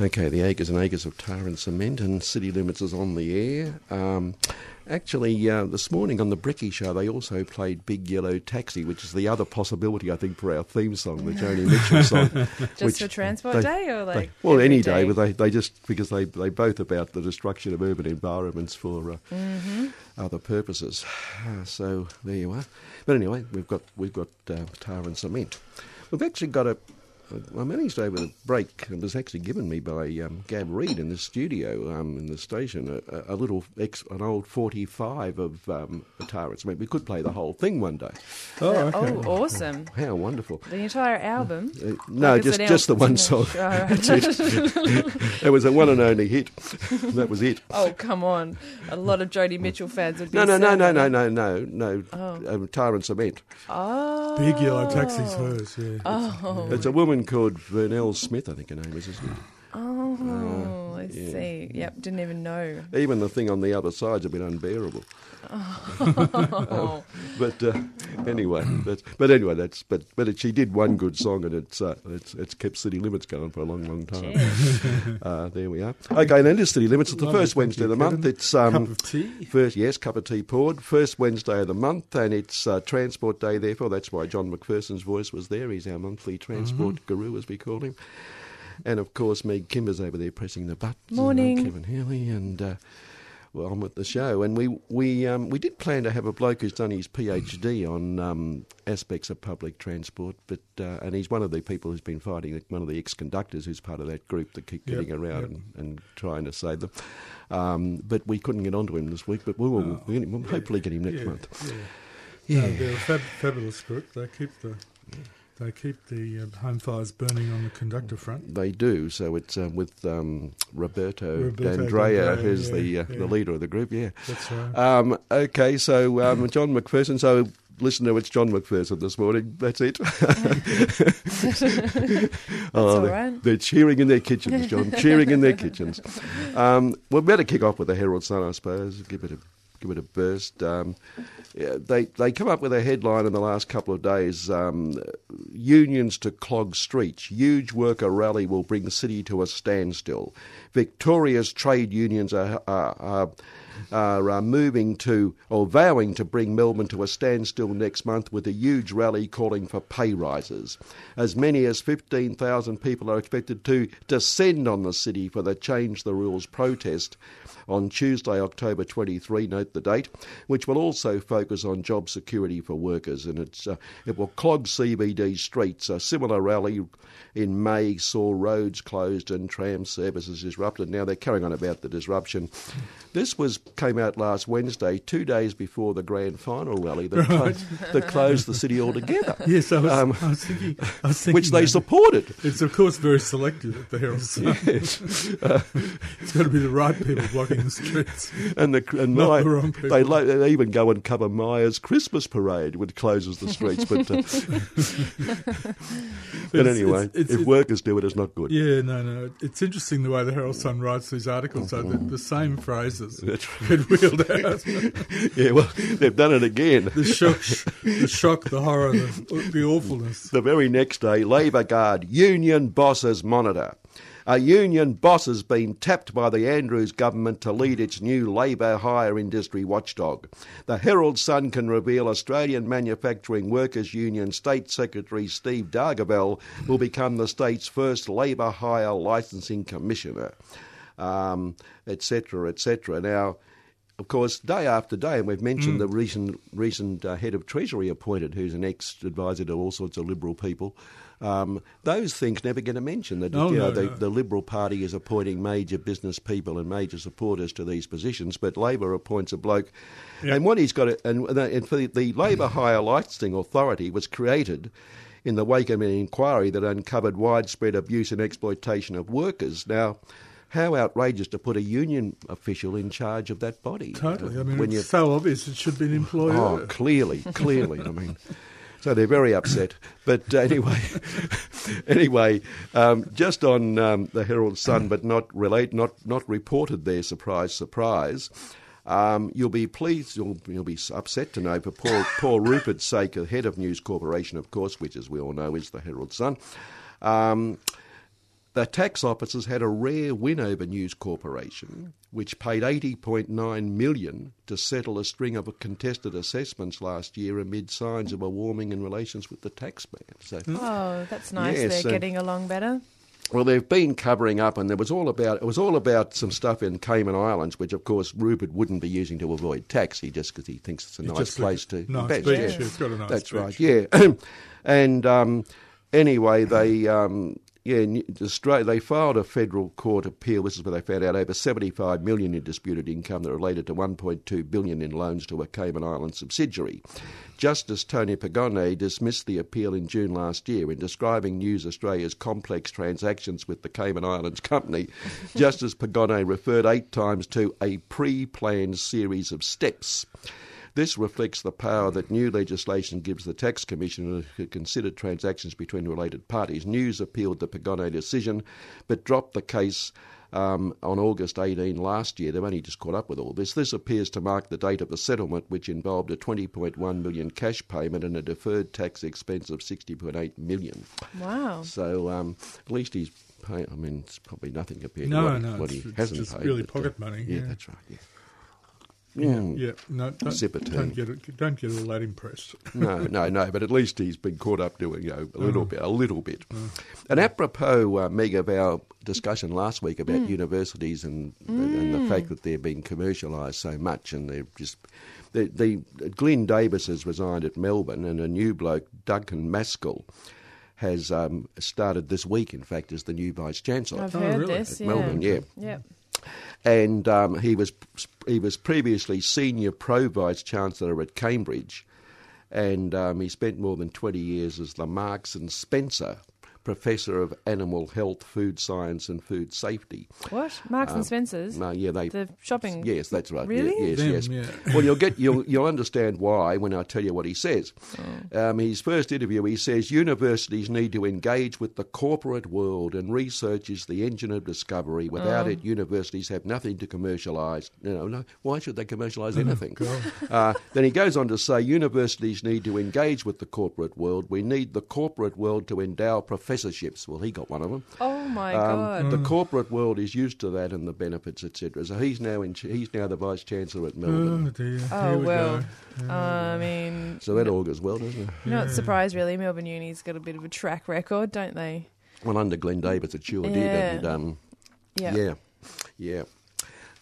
Okay, the acres and acres of tar and cement and city limits is on the air. Um, actually, uh, this morning on the Bricky Show, they also played Big Yellow Taxi, which is the other possibility, I think, for our theme song, the Joni Mitchell song. just for Transport they, Day, or like they, well, any day, day, but they, they just because they they both about the destruction of urban environments for uh, mm-hmm. other purposes. Uh, so there you are. But anyway, we've got we've got uh, tar and cement. We've actually got a I managed over the break, it was actually given me by um, Gab Reed in the studio um, in the station, a, a little, ex, an old 45 of um, Ataras. I mean, we could play the whole thing one day. Oh, okay. oh awesome. How wonderful. The entire album? Uh, no, like just, just the one song. That's it. it was a one and only hit. that was it. Oh, come on. A lot of Joni Mitchell fans would be No, no, no, no, no, no, no, no. Oh. Um, tar and Cement. Oh. Big Yellow Taxi's hers, yeah. Oh. It's a woman called Verdelle Smith, I think her name is, isn't it? Oh, I yeah. see. Yep, didn't even know. Even the thing on the other side's a bit unbearable. Oh. uh, but uh, anyway, that's, but anyway, that's but but it, she did one good song, and it's uh, it's it's kept City Limits going for a long, long time. Uh, there we are. Okay, then it is City Limits. It's the first Wednesday of the month. It's um, cup of tea. First, yes, cup of tea poured. First Wednesday of the month, and it's uh, Transport Day. Therefore, that's why John McPherson's voice was there. He's our monthly transport mm-hmm. guru, as we call him. And of course, Meg Kimber's over there pressing the buttons. Morning. And Kevin Healy and. Uh, well, I'm at the show, and we we um, we did plan to have a bloke who's done his PhD on um, aspects of public transport, but uh, and he's one of the people who's been fighting one of the ex-conductors who's part of that group that keep getting yep, around yep. and, and, trying to save them. Um, but we couldn't get onto him this week, but we will oh, we'll, we'll hopefully get him next yeah, month. Yeah, yeah. No, they're a fab, fabulous group. They keep the. Yeah. They keep the uh, home fires burning on the conductor front. They do. So it's uh, with um, Roberto, Roberto D'Andrea, who's yeah, the uh, yeah. the leader of the group. Yeah, that's right. Um, okay, so um, John McPherson. So listen to it's John McPherson this morning. That's it. That's oh, they're, right. they're, cheering in their kitchens, John. cheering in their kitchens. Um, we better kick off with the Herald Sun, I suppose. Give it a give it a burst. Um, they they come up with a headline in the last couple of days: um, unions to clog streets. Huge worker rally will bring the city to a standstill. Victoria's trade unions are, are, are are uh, moving to or vowing to bring Melbourne to a standstill next month with a huge rally calling for pay rises. As many as 15,000 people are expected to descend on the city for the Change the Rules protest on Tuesday, October 23, note the date, which will also focus on job security for workers. And it's, uh, it will clog CBD streets. A similar rally in May saw roads closed and tram services disrupted. Now they're carrying on about the disruption. This was came out last Wednesday, two days before the grand final rally that, right. that closed the city altogether. Yes, I was, um, I was, thinking, I was thinking which they supported. It's of course very selective at the Herald Sun. Yes. Uh, it's got to be the right people blocking the streets, and the and Not My, the wrong people. They, they even go and cover Myers' Christmas parade, which closes the streets. But, uh, but anyway, it's, it's, if workers do it, it's not good. Yeah, no, no. It's interesting the way the Herald Sun writes these articles, so the, the same phrases That's get wheeled out. yeah, well, they've done it again. The shock, the shock, the horror, the, the awfulness. The very next day, Labor Guard union bosses monitor. A union boss has been tapped by the Andrews government to lead its new labour hire industry watchdog. The Herald Sun can reveal Australian Manufacturing Workers Union State Secretary Steve Dargaville will become the state's first labour hire licensing commissioner, etc., um, etc. Et now, of course, day after day, and we've mentioned the recent recent uh, head of Treasury appointed, who's an ex-advisor to all sorts of Liberal people. Um, those things never get a mention. That No, you know, no, the, no. the Liberal Party is appointing major business people and major supporters to these positions, but Labor appoints a bloke. Yeah. And what he's got, to, and, and for the, the Labor Hire Licensing Authority was created in the wake of an inquiry that uncovered widespread abuse and exploitation of workers. Now, how outrageous to put a union official in charge of that body. Totally. I mean, when it's so obvious it should be an employer. Oh, clearly, clearly. I mean, so they're very upset. But uh, anyway, anyway, um, just on um, the Herald Sun, but not relate, not not reported there. Surprise, surprise. Um, you'll be pleased, you'll, you'll be upset to know, for Paul, Paul Rupert's sake, the head of News Corporation, of course, which, as we all know, is the Herald Sun. The tax officers had a rare win over News Corporation, which paid 80.9 million to settle a string of contested assessments last year amid signs of a warming in relations with the tax man. So, Oh, that's nice. Yes, They're uh, getting along better. well, they've been covering up, and there was all about it was all about some stuff in Cayman Islands, which of course Rupert wouldn't be using to avoid tax. He just because he thinks it's a It's nice place to nice invest. beach. yeah. It's got a nice That's beach. right. Yeah, and um, anyway, they um, yeah, Australia they filed a federal court appeal. This is where they found out over 75 million in disputed income that related to 1.2 billion in loans to a Cayman Island subsidiary. Justice Tony Pagone dismissed the appeal in June last year in describing News Australia's complex transactions with the Cayman Islands company. Justice Pagone referred eight times to a pre-planned series of steps. This reflects the power that new legislation gives the Tax Commissioner to consider transactions between related parties. News appealed the Pagone decision, but dropped the case um, on August 18 last year. They've only just caught up with all this. This appears to mark the date of the settlement, which involved a 20.1 million cash payment and a deferred tax expense of 60.8 million. Wow. So um, at least he's paying. I mean, it's probably nothing compared No, to what, no, what it's- he it's hasn't just paid. really but, uh, pocket money, Yeah, yeah. that's right. Yeah. Yeah, Mm. yeah. No, don't, Sip of tea. don't get it, don't get all that impressed. no, no, no. But at least he's been caught up doing you know, a Mm. little bit, a little bit. And apropos, uh, Meg, of our discussion last week about Mm. universities and and the fact that they're being commercialised so much, and they're just the, the Glyn Davis has resigned at Melbourne, and a new bloke, Duncan Maskell. Has um, started this week, in fact, as the new vice chancellor I've Oh, heard really? this. at Yeah. Melbourne. Yeah, Yep. And um, he was he was previously senior pro vice chancellor at Cambridge, and um, he spent more than twenty years as the Marks and Spencer Professor of Animal Health, Food Science, and Food Safety. What? Marks and Spencers? No, yeah, they. The shopping. Yes, that's right. Really? Yeah, yes, Them, yes. yeah. Well, you'll get you'll you'll understand why when I tell you what he says. Oh. Um, his first interview, he says universities need to engage with the corporate world, and research is the engine of discovery. Without Oh. it, universities have nothing to commercialise. You know, no, why should they commercialise anything? God. Uh, then he goes on to say universities need to engage with the corporate world. We need the corporate world to endow professorships. Well, he got one of them. Oh my Um, god. The corporate world is used to that and the benefits, etc. So he's now in, he's now the vice chancellor at Melbourne. Oh dear. Oh, we well. go. I mean, So that augurs well, doesn't it? you're not surprised really. Melbourne Uni's got a bit of a track record, don't they? Well, under Glyn Davis, it sure did. And, um, Yeah. yeah, yeah.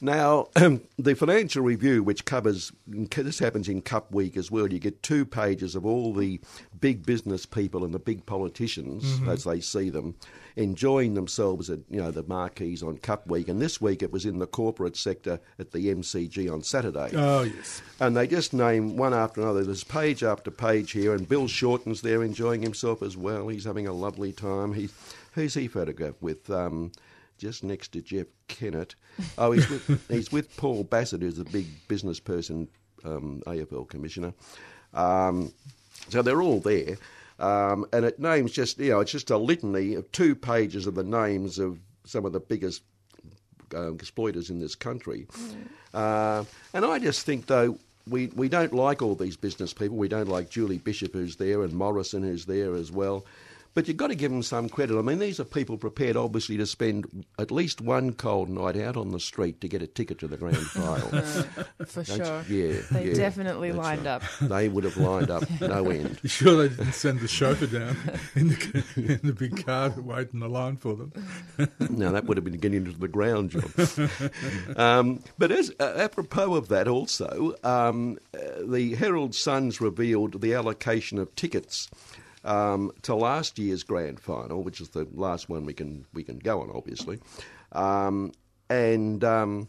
Now, the Financial Review, which covers this happens in Cup Week as well. You get two pages of all the big business people and the big politicians, as they see them, enjoying themselves at you know the marquees on Cup Week. And this week it was in the corporate sector at the MCG on Saturday. Oh yes. And they just name one after another. There's page after page here, and Bill Shorten's there enjoying himself as well. He's having a lovely time. He, who's he photographed with? Um, just next to Jeff Kennett. Oh, he's with he's with Paul Bassat, who's a big business person, um, AFL commissioner. Um, so they're all there, um, and it names just you know it's just a litany of two pages of the names of some of the biggest um, exploiters in this country. Uh, and I just think, though, we, we don't like all these business people. We don't like Julie Bishop, who's there, and Morrison, who's there as well. But you've got to give them some credit. I mean, these are people prepared, obviously, to spend at least one cold night out on the street to get a ticket to the grand final. For Don't sure. you- yeah, They yeah, definitely lined right. up. They would have lined up no end. You sure they didn't send the chauffeur down in the, in the big car to wait in the line for them? Now that would have been getting into the ground job. um, but as uh, apropos of that, also um, uh, the Herald Sun's revealed the allocation of tickets um, to last year's grand final, which is the last one we can we can go on, obviously, um, and. Um,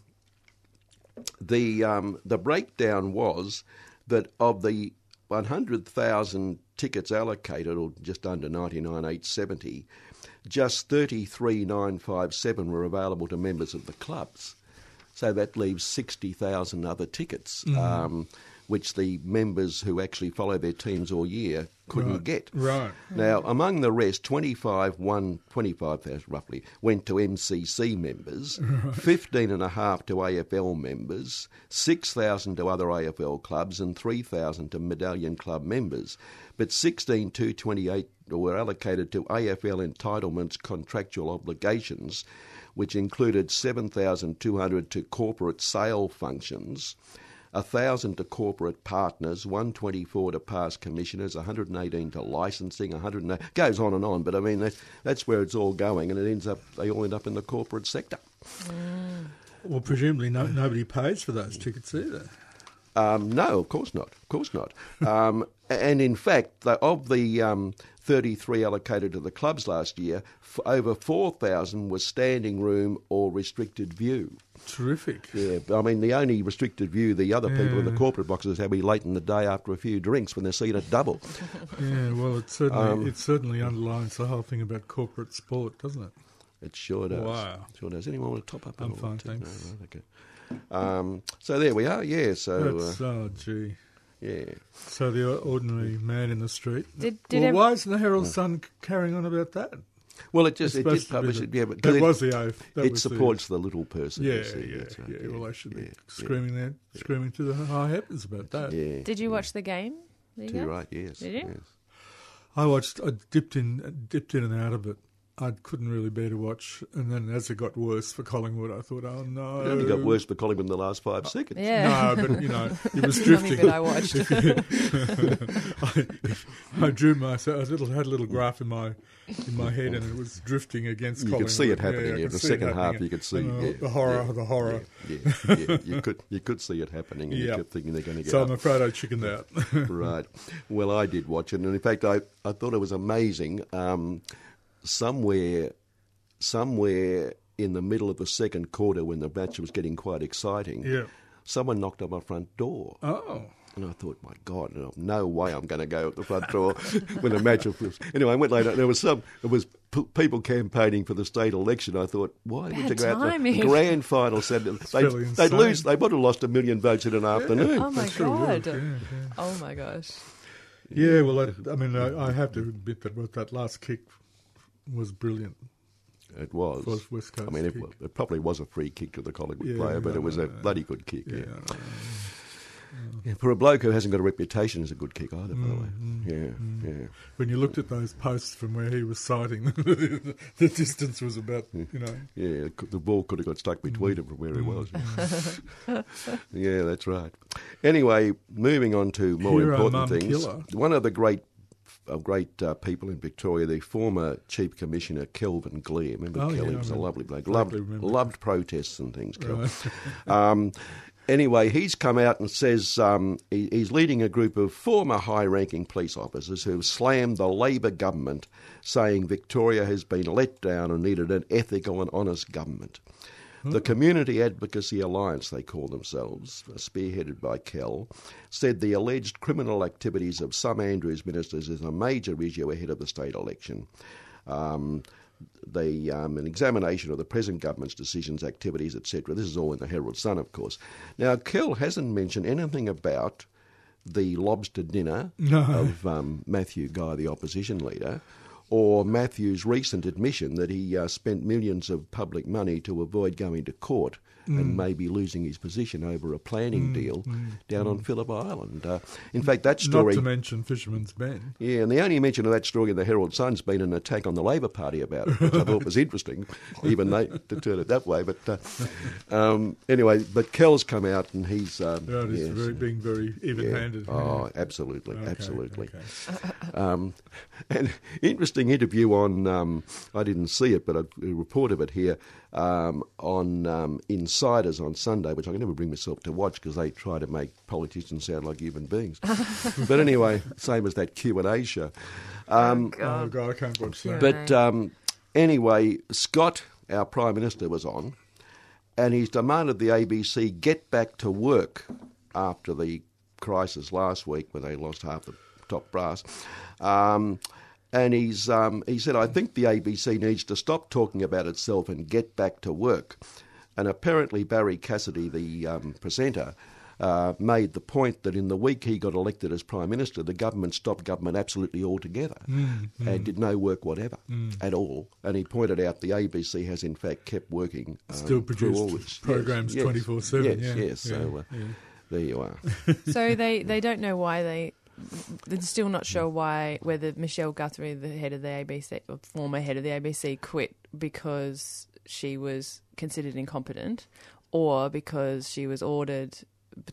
the um, the breakdown was that of the 100,000 tickets allocated, or just under 99,870, just 33,957 were available to members of the clubs. So that leaves 60,000 other tickets, um, which the members who actually follow their teams all year couldn't Right. get. Right. Now, among the rest, 25, one, 25,000 roughly, went to MCC members, 15 and a half to AFL members, 6,000 to other AFL clubs, and 3,000 to Medallion Club members. But 16 to 28 were allocated to AFL entitlements contractual obligations, which included 7,200 to corporate sale functions. A thousand to corporate partners, one twenty four to past commissioners, one hundred and eighteen to licensing, one hundred and goes on and on. But I mean that, that's where it's all going, and it ends up they all end up in the corporate sector. Well, presumably no, nobody pays for those tickets either. Um, no, of course not. Of course not. Um, and in fact, the, of the um, 33 allocated to the clubs last year, f- over 4,000 was standing room or restricted view. Terrific. Yeah, I mean, the only restricted view the other people in the corporate boxes have be late in the day after a few drinks when they're seeing it double. Yeah, well, it certainly Um, it certainly underlines the whole thing about corporate sport, doesn't it? It sure does. Wow. Sure does. Anyone want to top up? I'm on fine, that? No, thanks. right, okay. Um, so there we are. Yeah. So uh, That's oh gee. yeah. So the ordinary man in the street. Did- did well, ev- why isn't the Herald Sun carrying on about that? Well, it just It's it did supposed publish the- it. Yeah, but that it, was the oath. That it was the- supports the, little person. you Yeah, see, yeah, that's right, yeah. Well, they should be yeah, screaming there, screaming to the high heavens about that. Yeah. yeah. Did you watch the game? There you Too right. Yes. Did you? yes. I watched. I dipped in, dipped in and out of it. I couldn't really bear to watch, and then as it got worse for Collingwood, I thought, "Oh no!" It only got worse for Collingwood in the last five seconds. Yeah. No, but you know, it was That's the only drifting. bit I watched. I, I drew myself. I had a little graph in my in my head, and it was drifting against. Collingwood. You could see it happening. I Yeah, the see it second half, you could see And, uh, yeah, the horror, yeah, the horror. Yeah, yeah, yeah. you could you could see it happening, and you Yeah. kept thinking they're going to get So up. I'm afraid I chickened out. right. Well, I did watch it, and in fact, I, I thought it was amazing. Um, somewhere, somewhere in the middle of the second quarter, when the match was getting quite exciting, Yeah. someone knocked on my front door. oh, And I thought, my God, no, no way I'm going to go at the front door when the match was. Anyway, I went later. There was some. There was p- people campaigning for the state election. I thought, why would Bad you go out the grand final? Said they'd, they'd lose. They would have lost a million votes in an afternoon. oh my sure would, god! yeah, yeah. Oh my gosh! Yeah, well, I, I mean, I, I have to admit that what that last kick was brilliant. It was. Was West Coast I mean, it, it probably was a free kick to the Collingwood Yeah, player, but no, it was no, a no. bloody good kick. Yeah. Yeah, uh, uh. Yeah, For a bloke who hasn't got a reputation as a good kick either, by the way. Mm, mm Yeah, mm. yeah. When you looked at those posts from where he was sighting, the, the distance was about, you know. Yeah, the ball could have got stuck between mm. him from where he was. yeah, that's right. Anyway, moving on to more Hero important things. killer. One of the great of great uh, people in Victoria, the former Chief Commissioner Kelvin Glare. Remember Oh, yeah, Kelly I was a lovely bloke. Loved, remember. loved protests and things, Kel. Right. Um, anyway, he's come out and says um, he, he's leading a group of former high ranking police officers who have slammed the Labor government, saying Victoria has been let down and needed an ethical and honest government. The Community Advocacy Alliance, they call themselves, spearheaded by Kell, said the alleged criminal activities of some Andrews ministers is a major issue ahead of the state election. Um, the um, an examination of the present government's decisions, activities, etc. This is all in the Herald Sun, of course. Now, Kell hasn't mentioned anything about the lobster dinner No. of um, Matthew Guy, the opposition leader, or Matthew's recent admission that he uh, spent millions of public money to avoid going to court Mm. and maybe losing his position over a planning deal down on Phillip Island. Uh, in fact, that story. Not to mention Fisherman's Bend. Yeah, and the only mention of that story in the Herald Sun's been an attack on the Labor Party about it, which I thought was interesting, even they to turn it that way. But uh, um, anyway, but Kel's come out and he's um, Right, yes, very, being very even-handed. Oh, absolutely, Okay, absolutely. okay. Um, an interesting interview on, um, I didn't see it, but a report of it here um, on um, Insiders on Sunday, which I can never bring myself to watch because they try to make politicians sound like human beings. but anyway, same as that Q&A show. Um, Oh, God, I can't watch that. but um, anyway, Scott, our Prime Minister, was on, and he's demanded the ABC get back to work after the crisis last week when they lost half the top brass. Um, and he's um, he said, I think the ABC needs to stop talking about itself and get back to work. And apparently, Barrie Cassidy, the um, presenter, uh, made the point that in the week he got elected as Prime Minister, the government stopped government absolutely altogether and did no work whatever at all. And he pointed out the ABC has in fact kept working. Um, Still through produced programs 24/7, Yes, yeah, yes. So uh, yeah. there you are. so they, they don't know why they. They're still not sure why whether Michelle Guthrie, the head of the ABC, or former head of the ABC, quit because she was considered incompetent, or because she was ordered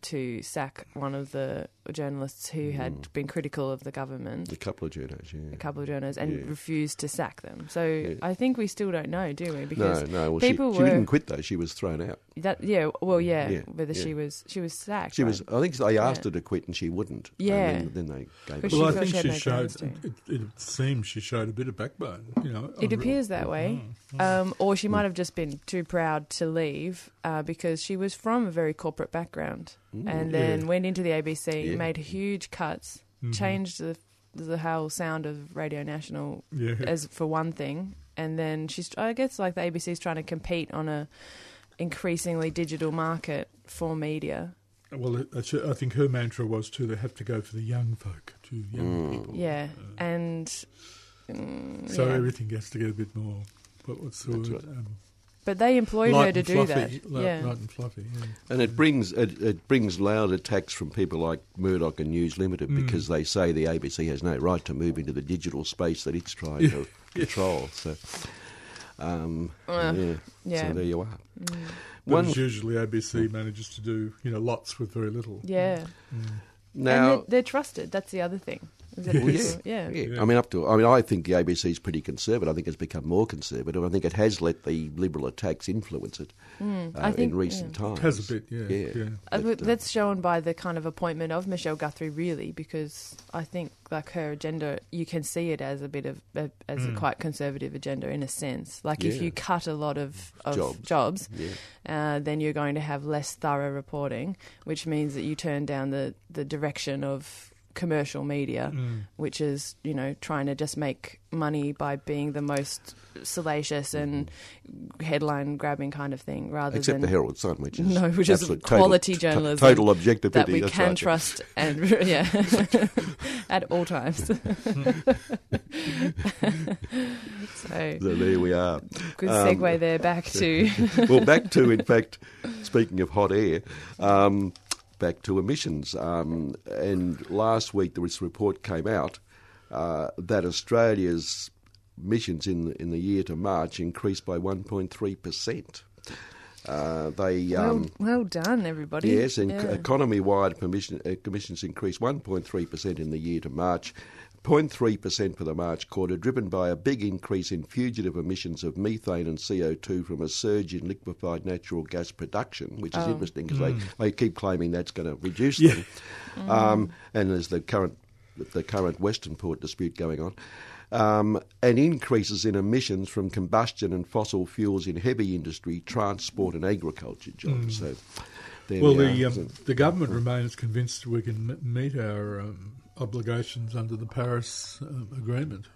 to sack one of the journalists who had been critical of the government, A couple of journos, yeah. a couple of journalists, and Yeah. refused to sack them. So I think we still don't know, do we? Because no. Well, she, people she were didn't quit though. She was thrown out. that yeah, well yeah, Yeah, whether yeah. she was she was sacked. She right? was. I think they asked Yeah. her to quit, and she wouldn't. Yeah. And then, then they gave. But her. Well, I think she she no showed. It, it seems she showed a bit of backbone. You know, It on- appears that way. Um, or she might have just been too proud to leave uh, because she was from a very corporate background and then Yeah. went into the ABC, Yeah. made huge cuts, changed the the whole sound of Radio National Yeah. as for one thing, and then she's I guess like the ABC is trying to compete on a increasingly digital market for media. Well, I think her mantra was too. They have to go for the young folk, to young people. Yeah, and mm, So yeah. everything gets to get a bit more. What, what's the That's word? right. Um, but they employed light her to and do fluffy, that. Light, yeah, light and fluffy. Yeah. And it brings it, it brings loud attacks from people like Murdoch and News Limited Mm. because they say the ABC has no right to move into the digital space that it's trying to control. So, um, Uh, yeah. yeah. So there you are. But One usually, ABC manages to do you know lots with very little. yeah. Mm. and now. they're, they're trusted. That's the other thing. Is Well, yeah. Yeah. Yeah. I mean, up to I mean, I think the ABC is pretty conservative. I think it's become more conservative. I think it has let the liberal attacks influence it uh, Mm, I think- in recent yeah. times. It has a bit, yeah. Yeah. yeah. Uh, But, but uh, that's shown by the kind of appointment of Michelle Guthrie, really, because I think like her agenda, you can see it as a bit of a, as a quite conservative agenda in a sense. Like if you cut a lot of, of Jobs. jobs, Yeah. uh, then you're going to have less thorough reporting, which means that you turn down the the direction of commercial media, Mm. which is you know trying to just make money by being the most salacious and headline grabbing kind of thing, rather Except than the Herald Sun, which is No, which is quality total, journalism total objectivity. that we can right. trust and yeah at all times. so So there we are. good Um, segue there back to well, back to, in fact, speaking of hot air, um, back to emissions. Um, and last week a report came out uh, that Australia's emissions in in the year to March increased by 1.3 percent. Uh, they well, um, well done everybody. Yes, and Yeah. economy-wide permission, uh, commissions increased 1.3% in the year to March, 0.3% for the March quarter, driven by a big increase in fugitive emissions of methane and CO2 from a surge in liquefied natural gas production, which is interesting because they, they keep claiming that's going to reduce Yeah. them. Um, and there's the current the current Western Port dispute going on. Um, and increases in emissions from combustion and fossil fuels in heavy industry, transport, and agriculture jobs. So, there Well, we the um, the government remains convinced we can meet our um, obligations under the Paris um, Agreement.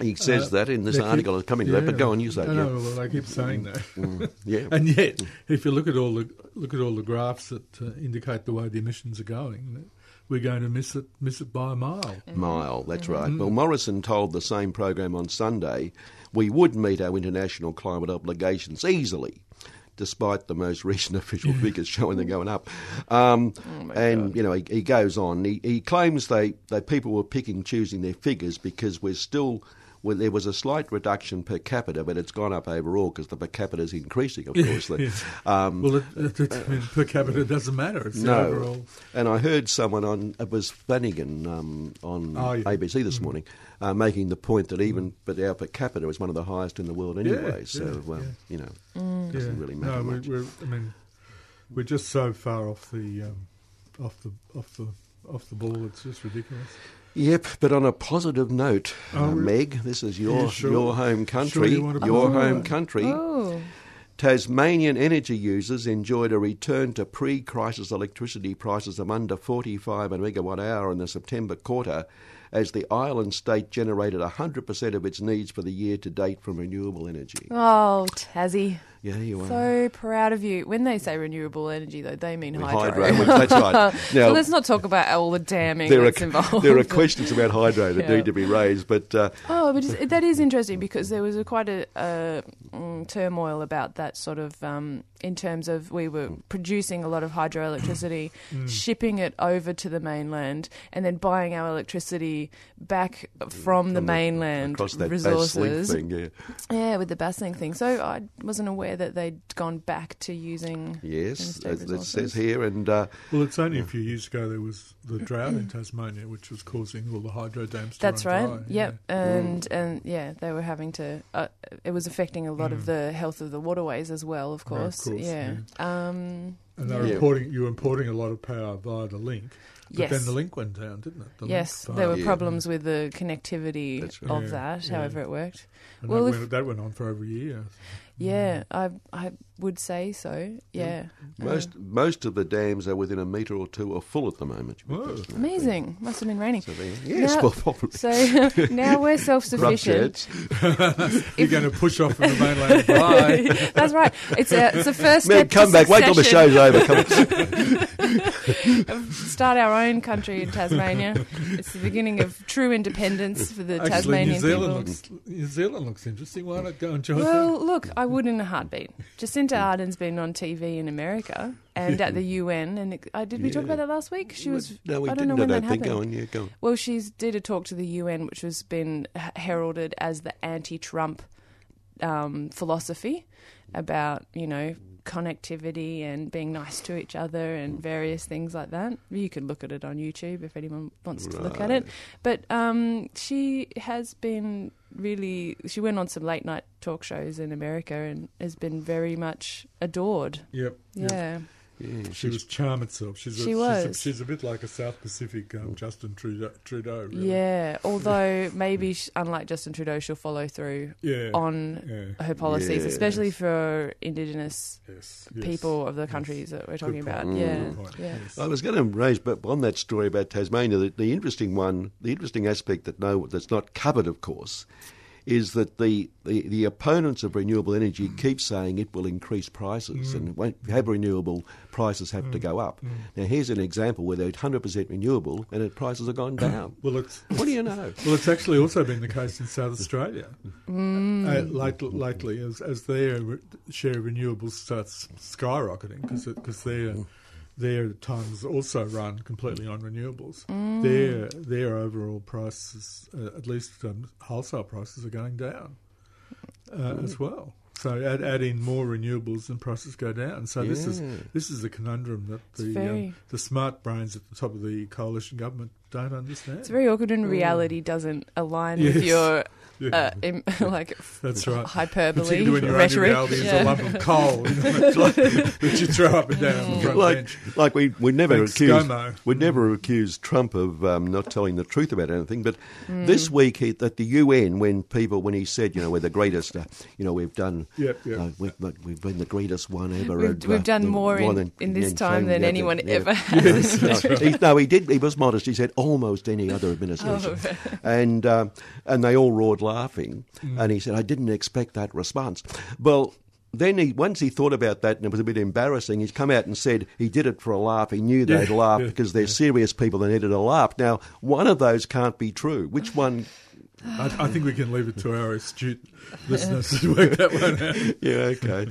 He says Uh, that in this they keep- article. I'll come into that, but go on, use that. I Yeah. know, well, they keep saying that. Mm, yeah. And yet, if you look at all the look at all the graphs that uh, indicate the way the emissions are going, we're going to miss it miss it by a mile. mile. That's Mm-hmm. right. Well, Morrison told the same program on Sunday we would meet our international climate obligations easily. Despite the most recent official figures showing they're going up, um, Oh and you know he, he goes on. He, he claims they, they people were picking choosing their figures because we're still well, there was a slight reduction per capita, but it's gone up overall because the per capita is increasing, of course. The- um, Well, it, it, it, I mean, per capita doesn't matter. It's the no. overall. And I heard someone on, it was Flanagan um, on Oh, yeah. ABC this morning, uh, making the point that even, but our per capita is one of the highest in the world anyway. Yeah, so, yeah, well, yeah. you know, Mm. doesn't yeah. really matter no, much. we, we're, I mean, we're just so far off the um, off the off the off the ball. It's just ridiculous. Yep, but on a positive note, Oh, uh, Meg, this is your you sure- your home sure country. you your put- home country. Oh, Tasmanian energy users enjoyed a return to pre-crisis electricity prices of under 45 a megawatt hour in the September quarter as the island state generated 100% of its needs for the year to date from renewable energy. oh, Tassie. Yeah, you are. So proud of you. When they say renewable energy, though, they mean hydro. hydro, that's right. so let's not talk about all the damning there that's are, involved. there are questions about hydro that Yeah. need to be raised, but uh, Oh, but that is interesting because there was a, quite a, uh mm, turmoil about that sort of um, in terms of we were producing a lot of hydroelectricity, Mm. shipping it over to the mainland, and then buying our electricity back from, the the- mainland across that resources. Thing, yeah. Yeah, with the Basslink thing. So I wasn't aware that they'd gone back to using. Yes, State it says here, and uh, Well, it's only a few years ago there was the drought in Tasmania, which was causing all the hydro dams to That's run right. dry. Yep. Mm. And and yeah, they were having to. Uh, it was affecting a lot of Mm. the health of the waterways as well. Of Yeah, of course. course, yeah. Um, And they were Yeah. importing, you were importing a lot of power via the link. But yes. then the link went down, didn't it? The yes, there were Yeah. problems with the connectivity right. of Yeah, that. yeah. However, it worked. And well, that, if- went, that went on for over a year. Yeah, I I would say so. Yeah. most most of the dams are within a metre or two are full at the moment. Whoa. Amazing. Must have been raining. So they, yes, Now- well, probably. So now we're self sufficient. Rough You're going to push off from the mainland. Bye. That's right. It's a it's a first Man, step. come to back. Wait till the show's over. Come. Um, start our own country in Tasmania. It's the beginning of true independence for the Actually, Tasmanian New Zealand people. looks New Zealand looks interesting. Why not go and join them? Well, look, I would in a heartbeat. Jacinda Ardern's been on TV in America and at the UN, and it, uh, did we talk Yeah. about that last week? She was. No, we I don't didn't. know when I that don't think. happened. Go on, yeah, go on. Well, she's did a talk to the UN, which has been h- heralded as the anti-Trump um, philosophy about you know connectivity and being nice to each other and various things like that. You could look at it on YouTube if anyone wants to look at it. But um, she has been really. She went on some late night talk shows in America and has been very much adored. Yep. yep. Yeah. Yeah, She was charm itself. She's a, She she's, a, was. she's a bit like a South Pacific um, Justin Trudeau. Trudeau really. Yeah, although maybe sh unlike Justin Trudeau, she'll follow through Yeah. on yeah. her policies, Yes. especially for Indigenous Yes. yes. people of the countries that we're talking Good about. point. Yeah, Good point. Yes. I was going to raise, but on that story about Tasmania, the, the interesting one, the interesting aspect that no, that's not covered, of course, is that the, the, the opponents of renewable energy hmm. keep saying it will increase prices, hmm. and won't have renewable prices have to hmm. go up. Now, here's an example where they're 100% renewable and the prices have gone down. Well, it's what do you know? well, it's actually also been the case in South Australia. Uh, late, lately, as as their share of renewables starts skyrocketing because because their their times also run completely on renewables. Their their overall prices, uh, at least um, wholesale prices, are going down uh, as well. So add, add in more renewables and prices go down. So this is this is the conundrum that the um, the smart brains at the top of the coalition government don't understand. It's very awkward when reality doesn't align with your Yeah. uh, im- like That's right. hyperbole Particularly when your only rhetoric. reality is Yeah. a lump of coal you know, that you throw up and down the front like, bench. like we we never Thanks, accused ScoMo. we never accused Trump of um, not telling the truth about anything. But this week he, at the UN, when people when he said, you know, we're the greatest, uh, you know, we've done, Yep, yep. uh, we've, we've been the greatest one ever. We've, and, uh, we've done more, in, than- in this than time than the anyone other- yeah. ever has. no, he, no, he did. He was modest. He said almost any other administration, Oh, and um, and they all roared laughing. Mm. And he said, "I didn't expect that response." Well, then he once he thought about that and it was a bit embarrassing. He's come out and said he did it for a laugh. He knew they'd Yeah, laugh yeah, because they're serious people that needed a laugh. Now, one of those can't be true. Which one? I, I think we can leave it to our astute listeners to work that one out. Yeah, okay.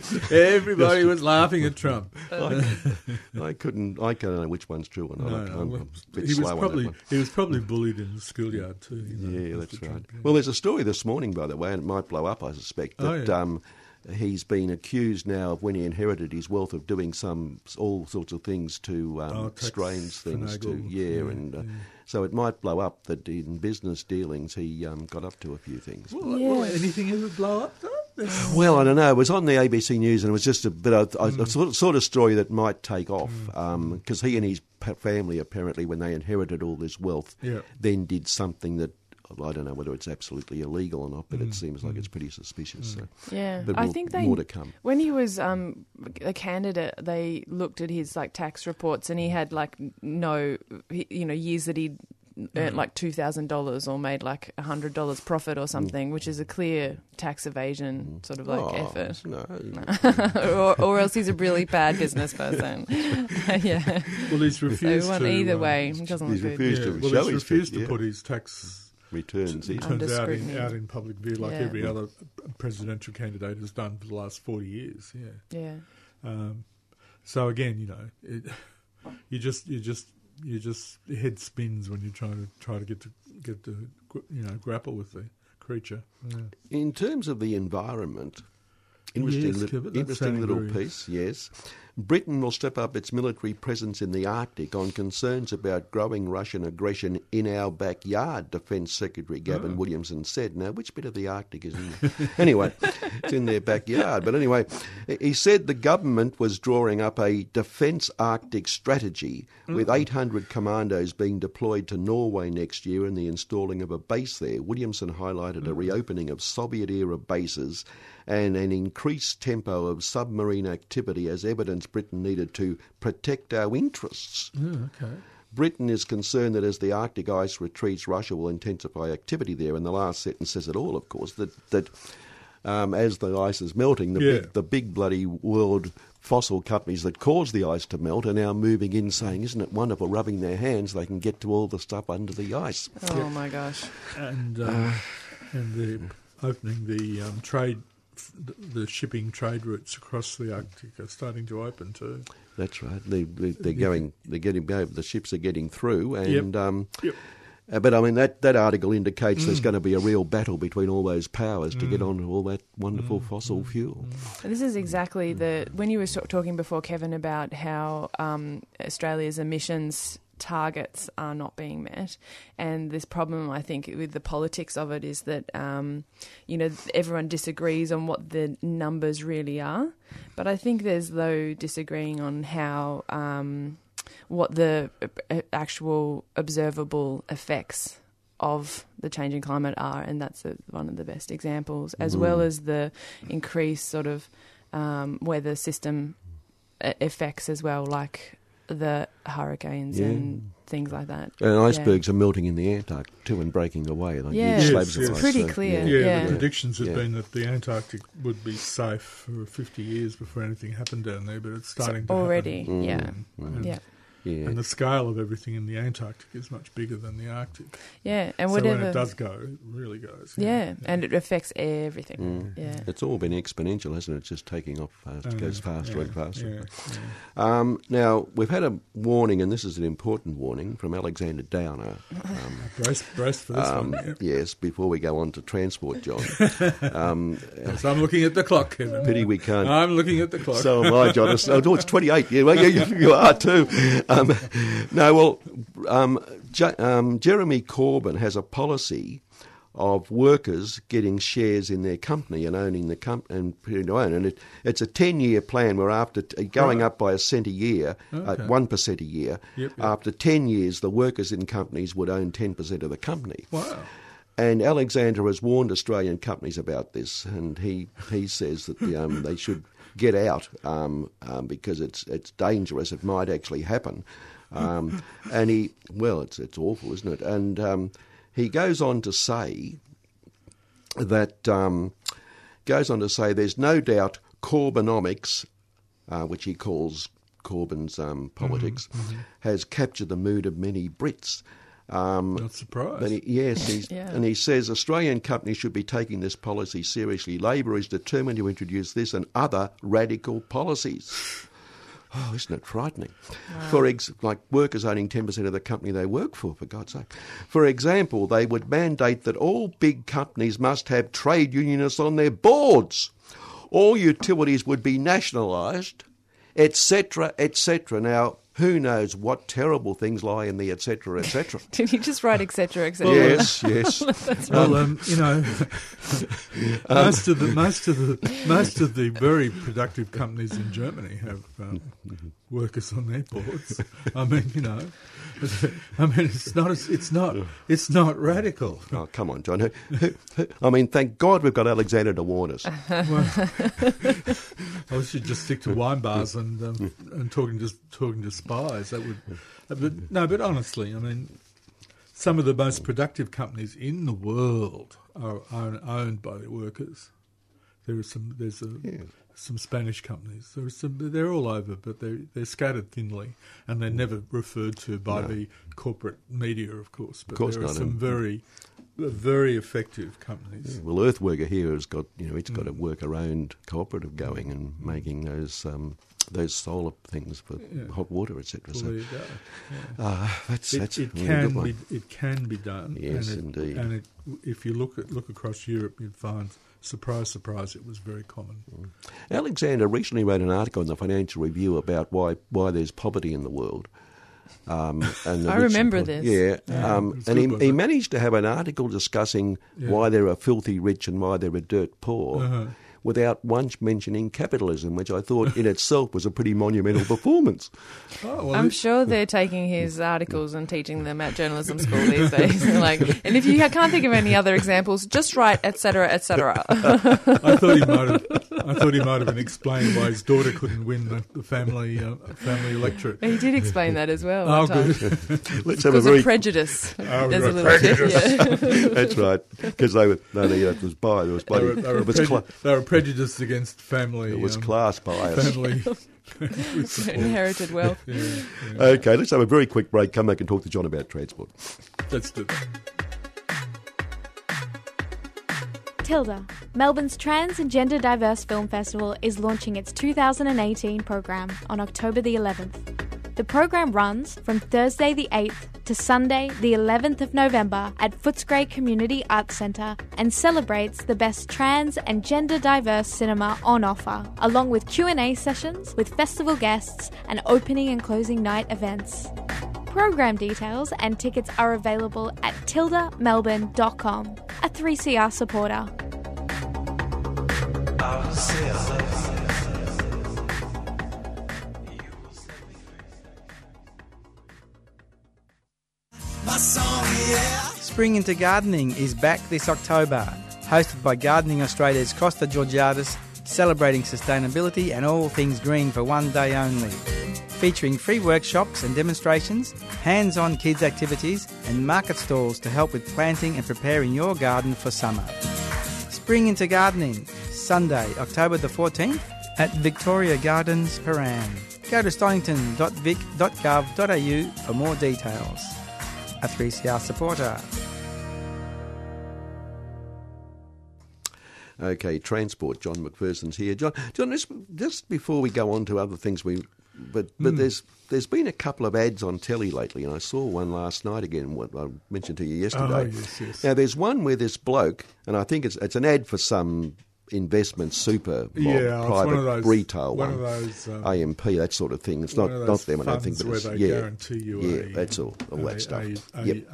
Everybody was laughing at Trump. I couldn't. I can't know which one's true or not. No, I'm, no, I'm well, a bit he was slow on that probably one. he was probably bullied in the schoolyard too. You know, Yeah, that's right. Trump, yeah. Well, there's a story this morning, by the way, and it might blow up, I suspect, that Oh, yeah. um, he's been accused now of when he inherited his wealth of doing some all sorts of things to um, Oh, strange things to finagle. yeah, Yeah, and uh, yeah. so it might blow up that in business dealings he um, got up to a few things. Well, Yeah. will anything ever blow up though? Well, I don't know. It was on the ABC News, and it was just a bit of a, Mm. a sort, of, sort of story that might take off because he and his family apparently, when they inherited all this wealth, Yeah. then did something that I don't know whether it's absolutely illegal or not, but Mm. it seems like it's pretty suspicious. So. Yeah, But I more- think they more to come. when he was um, a candidate, they looked at his like tax reports, and he had like no, you know, years that he'd earned like two thousand dollars or made like hundred dollars profit or something, which is a clear tax evasion sort of like Oh, effort. No. or, or else he's a really bad business person. yeah, well, he's refused we want to. either um, way. It doesn't he's look good. refused yeah, to well, show he's his refused yeah, to put his tax returns in. Under returns out in, out in public view like Yeah. every other presidential candidate has done for the last forty years. Yeah. Yeah, Um, so again, you know, it, you just you just you just your head spins when you try to try to get to get to you know grapple with the creature. Yeah. In terms of the environment, interesting, Yes, li- interesting little very- piece. Yes, Britain will step up its military presence in the Arctic on concerns about growing Russian aggression in our backyard. Defence Secretary Gavin Oh. Williamson said. Now, which bit of the Arctic is in? there? anyway, it's in their backyard. But anyway, he said the government was drawing up a defence Arctic strategy with mm. 800 commandos being deployed to Norway next year and the installing of a base there. Williamson highlighted a mm-hmm. reopening of Soviet era bases and an increased tempo of submarine activity as evidence Britain needed to protect our interests. okay. Britain is concerned that as the Arctic ice retreats, Russia will intensify activity there. And the last sentence says it all, of course, that, that um, as the ice is melting, the, Yeah. big, the big bloody world fossil companies that caused the ice to melt are now moving in saying, isn't it wonderful, rubbing their hands, they can get to all the stuff under the ice. oh my gosh. And um, and the opening the um, trade, the shipping trade routes across the Arctic are starting to open too. That's right. They, they, they're going. They're getting. The ships are getting through, and um, Yep. uh, but I mean that, that article indicates there's going to be a real battle between all those powers to get onto all that wonderful fossil fuel. This is exactly the when you were talking before, Kevin, about how um, Australia's emissions targets are not being met, and this problem, I think, with the politics of it is that um, you know everyone disagrees on what the numbers really are, but I think there's though disagreeing on how um, what the uh, actual observable effects of the changing climate are, and that's a, one of the best examples, as well as the increased sort of um, weather system e- effects as well, like the hurricanes Yeah. and things like that. And icebergs are melting in the Antarctic too and breaking away. Like Yeah. huge Yes, yes. ice, Pretty so, clear, Yeah, Yeah. the predictions had Yeah. been that the Antarctic would be safe for 50 years before anything happened down there, but it's starting to already, happen. yeah, And, yeah, Yeah. and the scale of everything in the Antarctic is much bigger than the Arctic. yeah, and so whatever. when it does go, it really goes. yeah, and it affects everything. Mm. Yeah. It's all been exponential, hasn't it? It's just taking off fast. It Uh, goes faster yeah, and faster. yeah, yeah. Um, now, we've had a warning, and this is an important warning from Alexander Downer. Um, Brace, brace for this um, one. Yeah. yes, before we go on to transport, John. um, Yes, I'm looking at the clock, Kevin. pity we can't. I'm looking at the clock. So am I, John. It's, oh, it's 28. Yeah, well, yeah, you, you are too. Um, no, well, um, J- um, Jeremy Corbyn has a policy of workers getting shares in their company and owning the company and putting to own. And it, it's a 10 year plan where after t- going Right. up by a cent a year, uh, 1% a year, Yep, yep. after 10 years, the workers in companies would own 10% of the company. wow. And Alexander has warned Australian companies about this, and he, he says that the, um, they should get out um, um, because it's it's dangerous. It might actually happen. Um, and he, well, it's it's awful, isn't it? And um, he goes on to say that um, goes on to say there's no doubt Corbynomics, uh, which he calls Corbyn's um, politics, has captured the mood of many Brits. Um, Not surprised. and he, yes, he's, Yeah. and he says Australian companies should be taking this policy seriously. Labor is determined to introduce this and other radical policies. Oh, isn't it frightening? For ex- like workers owning ten percent of the company they work for, for God's sake. For example, they would mandate that all big companies must have trade unionists on their boards. All utilities would be nationalised, etc., etc. Now, who knows what terrible things lie in the etc., etc. Did you just write etc. etc.? yes, yes. Well, um, you know, most of the most of the most of the very productive companies in Germany have um, workers on their boards. I mean, you know, I mean, it's not it's not it's not radical. Oh, come on, John. I mean, thank God we've got Alexander to warn us. I should just stick to wine bars and um, and talking to talking to spies. That would, but no. But honestly, I mean, some of the most productive companies in the world are owned by their workers. There are some. There's a, some Spanish companies. There some, they're all over, but they're they're scattered thinly, and they're never referred to by the corporate media, of course. But course there are not, some very, very effective companies. Well, Earthworker here has got, you know, it's got a worker-owned cooperative going and making those um, those solar things for Yeah. hot water, etc. Well, So you go. uh, that's it, that's it really can good one. be it can be done. Yes, and it, indeed. And it, if you look at look across Europe, you'd find surprise, surprise, it was very common. Alexander recently wrote an article in the Financial Review about why why there's poverty in the world. Um, and the I rich and remember this. Yeah, Yeah, um, and good, he, he managed to have an article discussing Yeah. why there are filthy rich and why there are dirt poor. Uh-huh. Without once mentioning capitalism, which I thought in itself was a pretty monumental performance. Oh, well, I'm it- sure they're taking his articles and teaching them at journalism school these days. like, and if you can't think of any other examples, just write etc. etc. I thought he might have. I thought he might have been explaining why his daughter couldn't win the, the family uh, family electorate. he did explain that as well. Oh, one time. good. Let's have a very prejudice. Oh, There's a right, little tip, prejudice. yeah. That's right, because they were no, no, yeah, it was by there was They were, they, were it was, preju- cla- they were prejudiced against family. it was um, class bias. Family. family support. Inherited wealth. Yeah, yeah. Okay, let's have a very quick break. Come back and talk to John about transport. Let's do that. Tilde, Melbourne's Trans and Gender Diverse Film Festival is launching its 2018 program on October the 11th. The program runs from Thursday the 8th to Sunday the 11th of November at Footscray Community Arts Centre and celebrates the best trans and gender diverse cinema on offer, along with Q&A sessions with festival guests and opening and closing night events. Program details and tickets are available at tildemelbourne.com, a 3CR supporter. Spring into Gardening is back this October, hosted by Gardening Australia's Costa Georgiadis, celebrating sustainability and all things green for one day only. Featuring free workshops and demonstrations, hands on kids' activities, and market stalls to help with planting and preparing your garden for summer. Spring into Gardening, Sunday, October the 14th at Victoria Gardens, Prahran. Go to stonnington.vic.gov.au for more details. A 3CR supporter. Okay, transport. John McPherson's here. John, John, just, just before we go on to other things, we but but hmm. there's there's been a couple of ads on telly lately, and I saw one last night again. What I mentioned to you yesterday. Oh, yes, yes. Now there's one where this bloke, and I think it's it's an ad for some investment super Yeah, private those- retail one one, of those, um, AMP that sort of thing. It's not not them. I don't think, but it's they yeah, guarantee you yeah, a, that's all, all a, that stuff. A, Yep.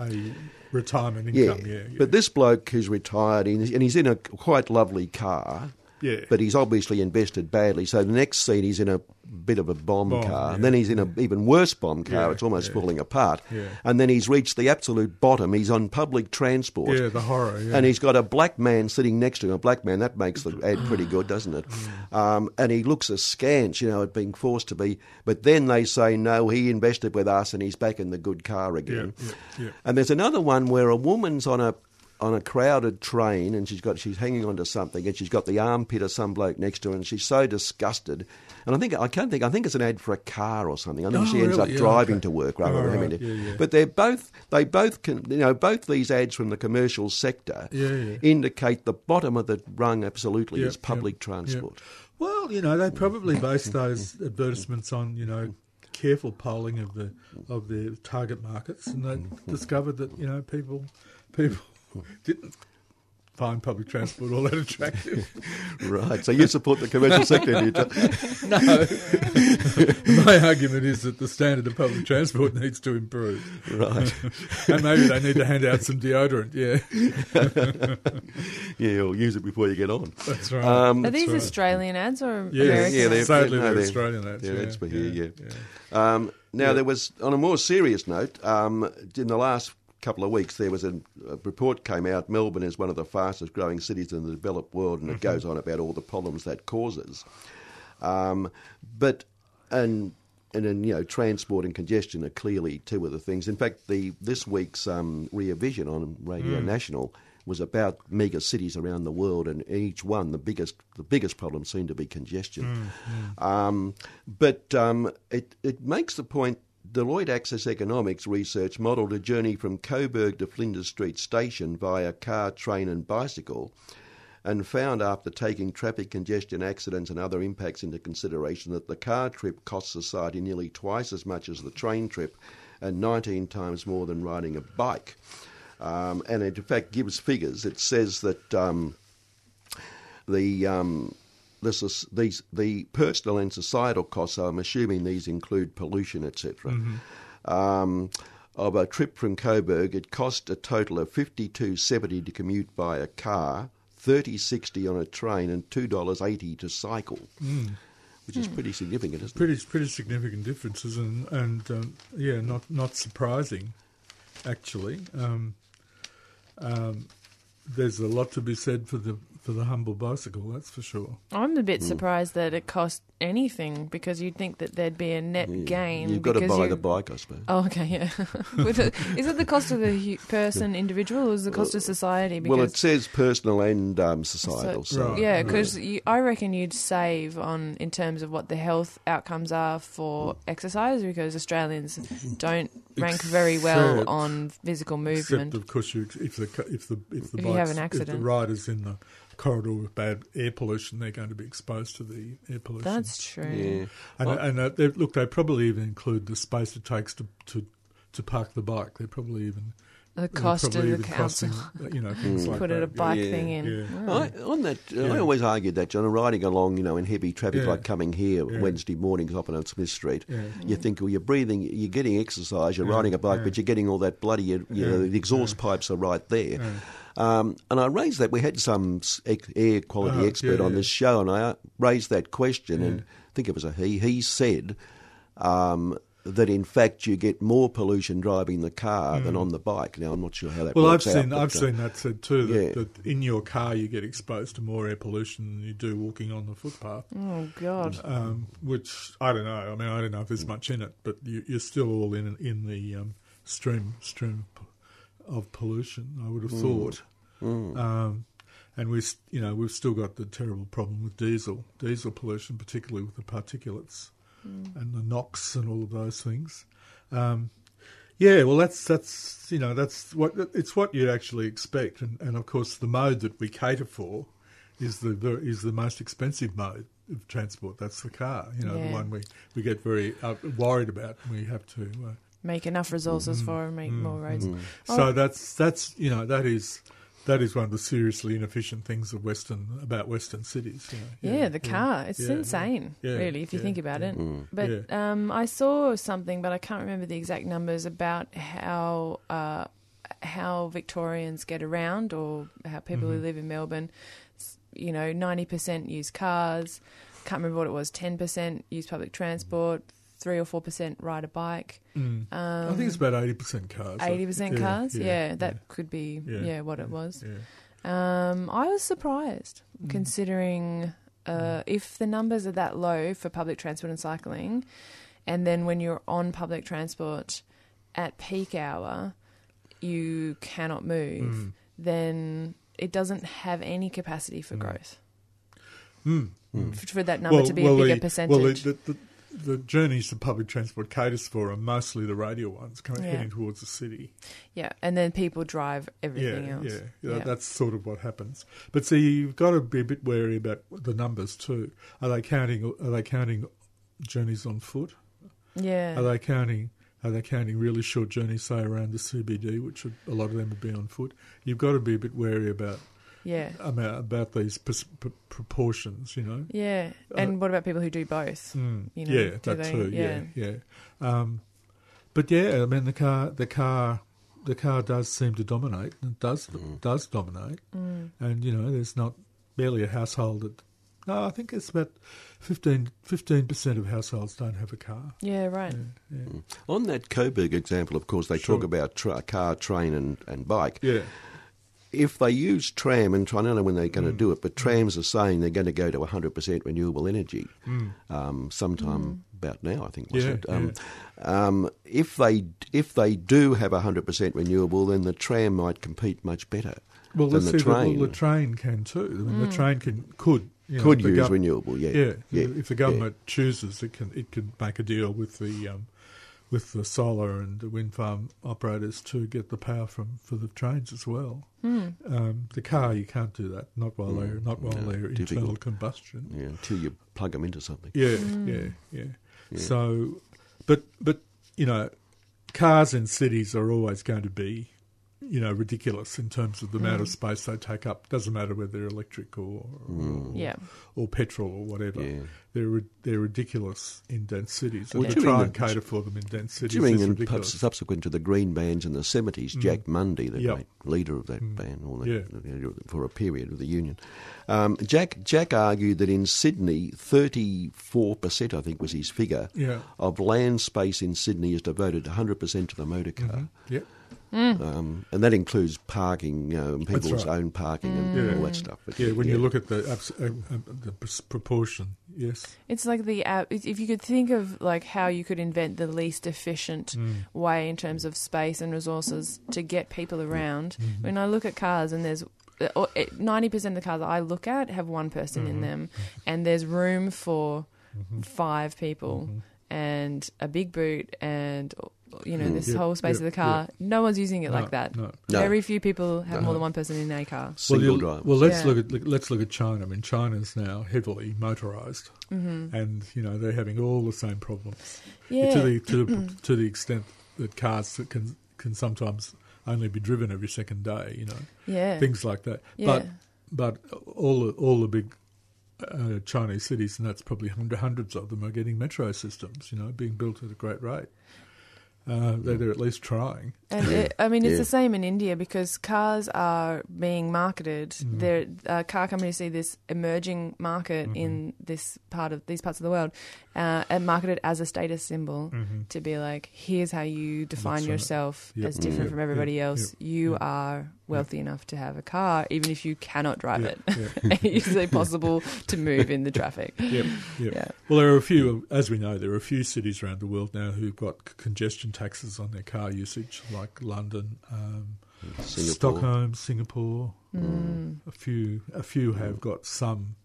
retirement income. Yeah, yeah. but this bloke who's retired and he's- and he's in a quite lovely car. Yeah. But he's obviously invested badly. So the next scene, he's in a bit of a bomb, Bomb, car. yeah, And then he's in an even worse bomb car. Yeah, it's almost yeah. falling apart. And then he's reached the absolute bottom. He's on public transport. yeah, the horror. Yeah. And he's got a black man sitting next to him. A black man, that makes the ad pretty good, doesn't it? Mm. Um, and he looks askance, you know, at being forced to be. But then they say, no, he invested with us and he's back in the good car again. And there's another one where a woman's on a on a crowded train and she's got she's hanging onto something and she's got the armpit of some bloke next to her and she's so disgusted. And I think I can't think I think it's an ad for a car or something. I think Oh, she ends really? up Yeah, driving okay. to work rather Oh, than having right. to. Yeah, yeah. But they're both they both can you know both these ads from the commercial sector indicate the bottom of the rung absolutely is public transport. Well, you know, they probably base those advertisements on you know careful polling of the of their target markets, and they mm-hmm. discovered that you know people people didn't find public transport all that attractive. Right. So you support the commercial sector, do you? John? no, my argument is that the standard of public transport needs to improve, Right. and maybe they need to hand out some deodorant. Yeah, yeah, or use it before you get on. that's right. Um, Are these right. Australian ads or Yeah, American? yeah, they're- ads? sadly no, they're they're- Australian ads. yeah, Yeah, that's for here, yeah. yeah. Um, now, Yeah. there was, on a more serious note, um, in the last couple of weeks, there was a, a report came out. Melbourne is one of the fastest growing cities in the developed world, and it Mm-hmm. goes on about all the problems that causes. Um, but, and, and then, you know, transport and congestion are clearly two of the things. In fact, the this week's um, Rear Vision on Radio Mm. National was about mega cities around the world, and each one the biggest the biggest problem seemed to be congestion. Um, but um, it it makes the point. Deloitte Access Economics research modelled a journey from Coburg to Flinders Street Station via car, train, and bicycle, and found after taking traffic congestion, accidents, and other impacts into consideration that the car trip costs society nearly twice as much as the train trip, and 19 times more than riding a bike. Um, and it in fact gives figures. It says that um, the um, this is, these the personal and societal costs. I'm assuming these include pollution, etc. Um, of a trip from Coburg, it cost a total of fifty two seventy to commute by a car, thirty sixty on a train, and two dollars eighty to cycle, which is pretty significant, isn't it? pretty pretty significant differences, and and um, yeah, not not surprising, actually. Um, um, there's a lot to be said for the for the humble bicycle, that's for sure. I'm a bit Hmm. surprised that it cost anything because you'd think that there'd be a net gain. You've got to buy you- the bike, I suppose. Oh, okay, yeah. With the, is it the cost of the person, individual, or is it the cost of society? Well, it says personal and um, societal. So, Right. yeah, because I reckon you'd save on in terms of what the health outcomes are for exercise because Australians don't rank very well on physical movement. Except, of course, you, if the cu- if the if the If you have bikes- an if the rider's in the corridor with bad air pollution, they're going to be exposed to the air pollution. That's true. yeah. and Well- and uh, they, look, they probably even include the space it takes to to, to park the bike. They probably even The they're cost of probably the even council costing, you know, things like put that. a bike Yeah. thing in. Yeah. Oh. I, on that, uh, I always argued that, John. Riding along, you know, in heavy traffic Yeah. like coming here Yeah. Wednesday mornings up on Smith Street, Yeah. you think, well, you're breathing, you're getting exercise, you're Yeah, riding a bike, yeah. but you're getting all that bloody, you Yeah, know, the exhaust yeah. pipes are right there. Yeah. Um, and I raised that. We had some air quality Oh, expert yeah, on yeah. this show, and I uh, raised that question, and I think it was a he. He said um, that in fact you get more pollution driving the car than on the bike. Now I'm not sure how that Hmm. Well, I've works out. seen I've uh, seen that said too. That, yeah. that in your car you get exposed to more air pollution than you do walking on the footpath. Oh God. Um, which I don't know. I mean, I don't know if there's much in it, but you, you're still all in in the um, stream stream p- of pollution. I would have thought. Um, and we, you know, we've still got the terrible problem with diesel, diesel pollution, particularly with the particulates and the NOx and all of those things. Um, yeah, well, that's that's you know that's what it's what you'd actually expect, and, and of course the mode that we cater for is the ver- is the most expensive mode of transport. That's the car, you know, Yeah. the one we, we get very uh, worried about. and We have to. Uh, Make enough resources Mm-hmm. for and make more roads. so Oh. that's that's you know that is that is one of the seriously inefficient things of Western about Western cities. You know. Yeah, the car. It's yeah, yeah. insane, Yeah, really, if you yeah, think about yeah. it. Mm. But um, I saw something, but I can't remember the exact numbers about how uh, how Victorians get around or how people Mm-hmm. who live in Melbourne. You know, ninety percent use cars. Can't remember what it was. Ten percent use public transport. Three or four percent ride a bike. Mm. Um, I think it's about eighty percent cars. Eighty percent Yeah, cars. yeah, Yeah, yeah. that could be Yeah. yeah, what it was. Yeah. Um, I was surprised Mm. considering uh, if the numbers are that low for public transport and cycling, and then when you're on public transport at peak hour, you cannot move. Mm. then it doesn't have any capacity for growth. Mm. F- For that number to be a bigger the, percentage. Well, the, the, the, the journeys that public transport caters for are mostly the radial ones coming Yeah. heading towards the city. yeah, and then people drive everything yeah, else. yeah, yeah, That's sort of what happens. But see, you've got to be a bit wary about the numbers too. Are they counting? Are they counting journeys on foot? yeah. Are they counting? Are they counting really short journeys, say around the CBD, which would, a lot of them would be on foot? You've got to be a bit wary about yeah. about, about these pers- pr- proportions. You know. Yeah. Uh, And what about people who do both? Mm, You know, yeah, do that they- too. yeah. Yeah, yeah. Um, but yeah, I mean the car, the car, the car does seem to dominate. and does does dominate, Mm. and you know, there's not barely a household that. No, I think it's about 15 percent of households don't have a car. Yeah, right. Yeah, yeah. On that Coburg example, of course, they Sure. talk about tra- car, train, and, and bike. yeah. If they use tram, and I don't know when they're Mm. going to do it, but trams are saying they're going to go to 100% renewable energy Mm. um, sometime about now, I think, was Yeah, it? Um, um, if, they, if they do have 100% renewable, then the tram might compete much better Well, than let's the see. Well, train. the train can too. I mean, Mm. the train can could you know, Could use gov- renewable, yeah. Yeah, yeah. if the government chooses, it can it can make a deal with the um, with the solar and the wind farm operators to get the power from for the trains as well. Mm. Um, the car, you can't do that. Not while Mm, they're not while no, they're internal combustion. Yeah, until you plug them into something. Yeah, Mm. yeah, yeah, Yeah. So, but but you know, cars in cities are always going to be. You know, ridiculous in terms of the amount of Mm. space they take up. Doesn't matter whether they're electric or or, Yeah. or petrol or whatever. Mm. Yeah. They're they're ridiculous in dense cities. Well, and to during try the- and cater for them in dense cities During is and ridiculous. perhaps subsequent to the Green Bans in the 70s, Mm. Jack Mundey, the Yep. great leader of that Mm. band, or the, Yeah. for a period of the Union, um, Jack Jack argued that in Sydney, 34%, I think was his figure, Yeah. of land space in Sydney is devoted 100% to the motor car. Mhm. Yeah. Um, and that includes parking, you know, and people's right. own parking and Yeah. all that stuff. But Yeah, when you look at the abs- uh, uh, the pers- proportion, yes. It's like the app. If you could think of like how you could invent the least efficient Mm. way in terms of space and resources to get people around. Mhm. When I look at cars and there's uh, ninety percent of the cars I look at have one person in Mhm. them, and there's room for Mhm. five people Mhm. and a big boot and you know Mm. this Yeah, whole space yeah, of the car. No one's using it No, like that. No. No. Very few people have No. more than one person in a car. Single well, drive. well, let's Yeah. look at let's look at China. I mean, China's now heavily motorised, hmm and you know they're having all the same problems Yeah. to the to the to the extent that cars can can sometimes only be driven every second day. You know, yeah. things like that. yeah. But but all the, all the big uh, Chinese cities, and that's probably hundreds of them, are getting metro systems. You know, being built at a great rate. Uh, they're, they're at least trying. And it, I mean, it's Yeah. the same in India because cars are being marketed. Mhm. There, uh, car companies see this emerging market Mhm. in this part of these parts of the world, uh, and marketed as a status symbol Mm-hmm. to be like, here's how you define That's right. yourself Yep. as different Yep. from everybody Yep. else. Yep. You Yep. are wealthy enough to have a car, even if you cannot drive Yeah, it. yeah. Is it possible to move in the traffic? Yep, yep. Yeah. Well, there are a few, as we know, there are a few cities around the world now who've got congestion taxes on their car usage, like London, um, Singapore. Stockholm, Singapore. Mm. A few, a few have got some,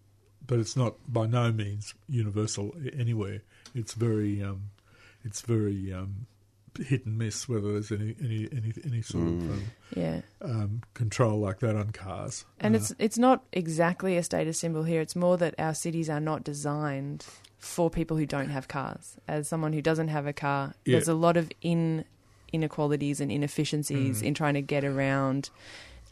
but it's not by no means universal anywhere. It's very, um, it's very um, hit and miss whether there's any any any, any sort Mm. of um, Yeah. um, control like that on cars. And Uh, it's it's not exactly a status symbol here. It's more that our cities are not designed for people who don't have cars. As someone who doesn't have a car, Yeah. there's a lot of in inequalities and inefficiencies Mm. in trying to get around,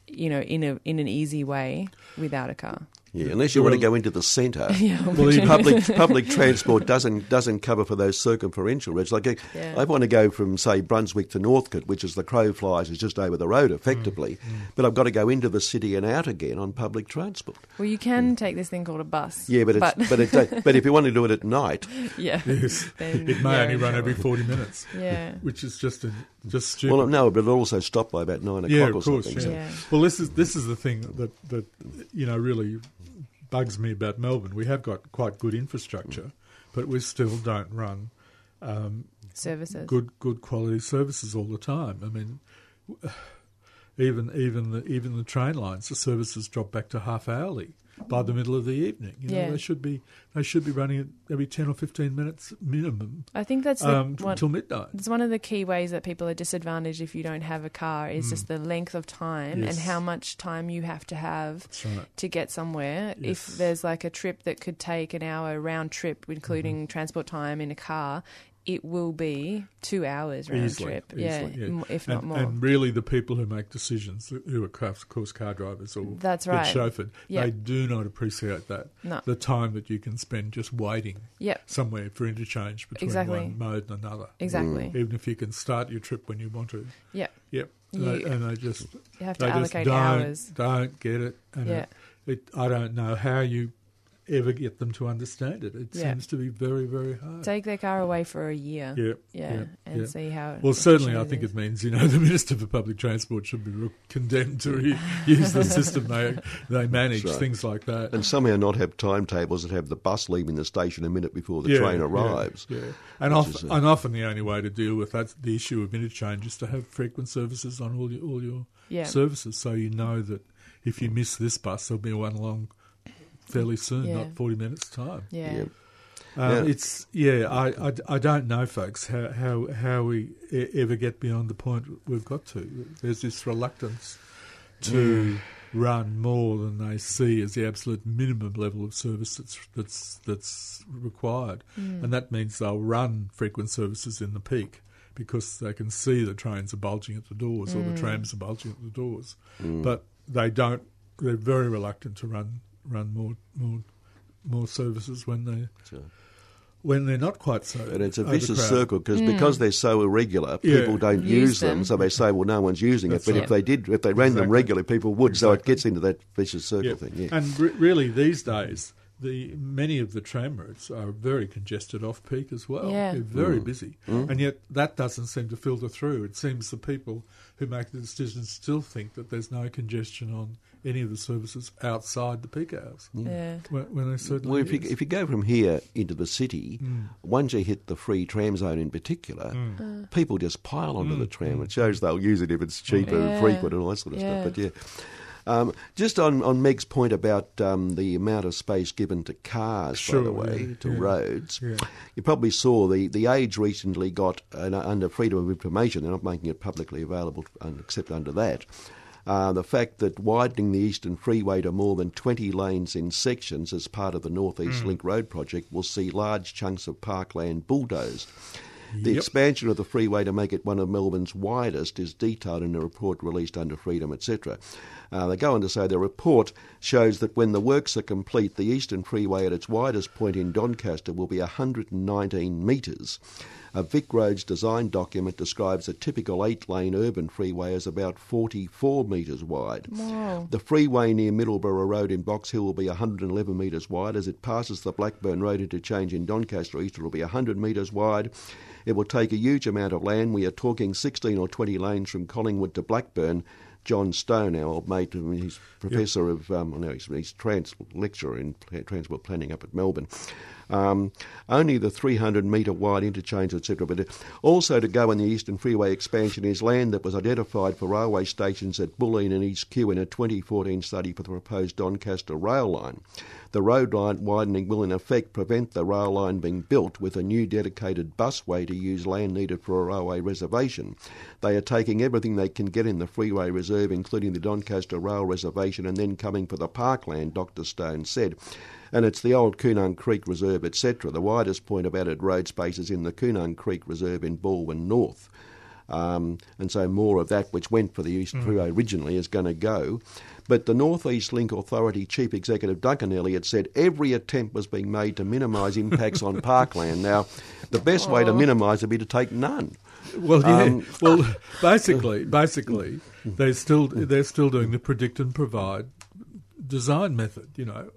you know, in a in an easy way without a car. Yeah, unless you want to go into the centre. yeah, Well, which- even public public transport doesn't doesn't cover for those circumferential routes. Like Yeah. I want to go from say Brunswick to Northcote, which is the crow flies, is just over the road effectively, Mm, but I've got to go into the city and out again on public transport. well, you can take this thing called a bus. Yeah, but it's, but it, but if you want to do it at night, yeah, yes, then it may you're only in run every forty minutes, Yeah, which is just a, just stupid. well, no, but it'll also stop by about nine o'clock Yeah, or of course, something. yeah. so- yeah, Well, this is this is the thing that that you know really bugs me about Melbourne. We have got quite good infrastructure, but we still don't run um, services. good good quality services all the time. I mean, even even the even the train lines, the services drop back to half hourly by the middle of the evening. You know, Yeah. they should be they should be running it every ten or fifteen minutes minimum I think that's the um, one, until midnight. it's one of the key ways that people are disadvantaged if you don't have a car is just the length of time Mm. Yes. and how much time you have to have right. to get somewhere. Yes. If there's like a trip that could take an hour round trip, including Mm-hmm. transport time in a car, it will be two hours round Easily, trip. easily, yeah, yeah. if and, not more. and really, the people who make decisions, who are of course car drivers or That's right. chauffeured, Yeah. they do not appreciate that. No. The time that you can spend just waiting Yep, somewhere for interchange between Exactly. one mode and another. exactly. Mm. Even if you can start your trip when you want to. Yep. Yep. You- They- and they just You have to they just allocate don't, hours. don't get it. And Yeah. it, it, I don't know how you ever get them to understand it. It Yeah. seems to be very, very hard. Take their car away for a year. yeah, Yeah, yeah, and yeah. see how. Well, certainly, I think is. it means you know the minister for public transport should be condemned to re- use the system they they manage right. things like that. And somehow not have timetables that have the bus leaving the station a minute before the Yeah, train arrives. Yeah, and, which off, is, uh, and often the only way to deal with that the issue of interchange is to have frequent services on all your all your Yeah. services, so you know that if you miss this bus, there'll be one along fairly soon, Yeah. not forty minutes time. Yeah. Yeah. Um, Yeah. It's yeah, I, I, I don't know, folks, how how how we e- ever get beyond the point we've got to. There's this reluctance to run more than they see as the absolute minimum level of service that's that's that's required, Mm. and that means they'll run frequent services in the peak because they can see the trains are bulging at the doors or Mm. the trams are bulging at the doors, Mm. but they don't. They're very reluctant to run run more more more services when they So- when they're not quite so. And it's a vicious circle because Mm. because they're so irregular, Yeah. people don't Use use, them. them. so they say, well, no one's using That's it. But right. if they did, if they ran them regularly, people would. So it gets into that vicious circle Yeah. thing. Yeah. And re- really, these days, the many of the tram routes are very congested off peak as well. Yeah. They're very Mm. busy, Mm. and yet that doesn't seem to filter through. It seems the people who make the decisions still think that there's no congestion on any of the services outside the peak hours. Yeah. When, when they certainly Well, if you, if you go from here into the city, Mm. once you hit the free tram zone in particular, Mm. people just pile onto Mm, the tram. mm, It shows they'll use it if it's cheaper Yeah. and frequent and all that sort of Yeah. stuff. But yeah. Um, just on, on Meg's point about um, the amount of space given to cars, by the way, yeah, to yeah. roads, Yeah. you probably saw the, the Age recently got, an, under freedom of information, they're not making it publicly available un- except under that, uh, the fact that widening the Eastern Freeway to more than 20 lanes in sections as part of the North East Hmm. Link Road project will see large chunks of parkland bulldozed. The Yep. expansion of the freeway to make it one of Melbourne's widest is detailed in a report released under Freedom, etc. Uh, they go on to say the report shows that when the works are complete, the Eastern Freeway at its widest point in Doncaster will be 119 metres. A Vic Roads design document describes a typical eight lane urban freeway as about 44 metres wide. Wow. The freeway near Middleborough Road in Box Hill will be 111 metres wide. As it passes the Blackburn Road interchange in Doncaster East, it will be 100 metres wide. It will take a huge amount of land. We are talking 16 or 20 lanes from Collingwood to Blackburn. John Stone, our old mate, I he's professor of, um, no, he's, he's trans lecturer in transport planning up at Melbourne. Um, only the 300 metre wide interchange, etc. But also to go in the Eastern Freeway expansion is land that was identified for railway stations at Bulleen and East Kew in a 2014 study for the proposed Doncaster rail line. The road line widening will in effect prevent the rail line being built with a new dedicated busway to use land needed for a railway reservation. They are taking everything they can get in the freeway reserve, including the Doncaster Rail Reservation, and then coming for the parkland, Dr Stone said. And it's the old Koonung Creek Reserve, etc. The widest point of added road space is in the Koonung Creek Reserve in Balwyn North. Um, and so more of that, which went for the East Freeway originally, is going to go. But the North East Link Authority Chief Executive Duncan Elliott said every attempt was being made to minimise impacts on parkland. Now, the best way to minimise would be to take none. Well, yeah. Um, well, basically, basically, they're still they're still doing the predict and provide design method. You know,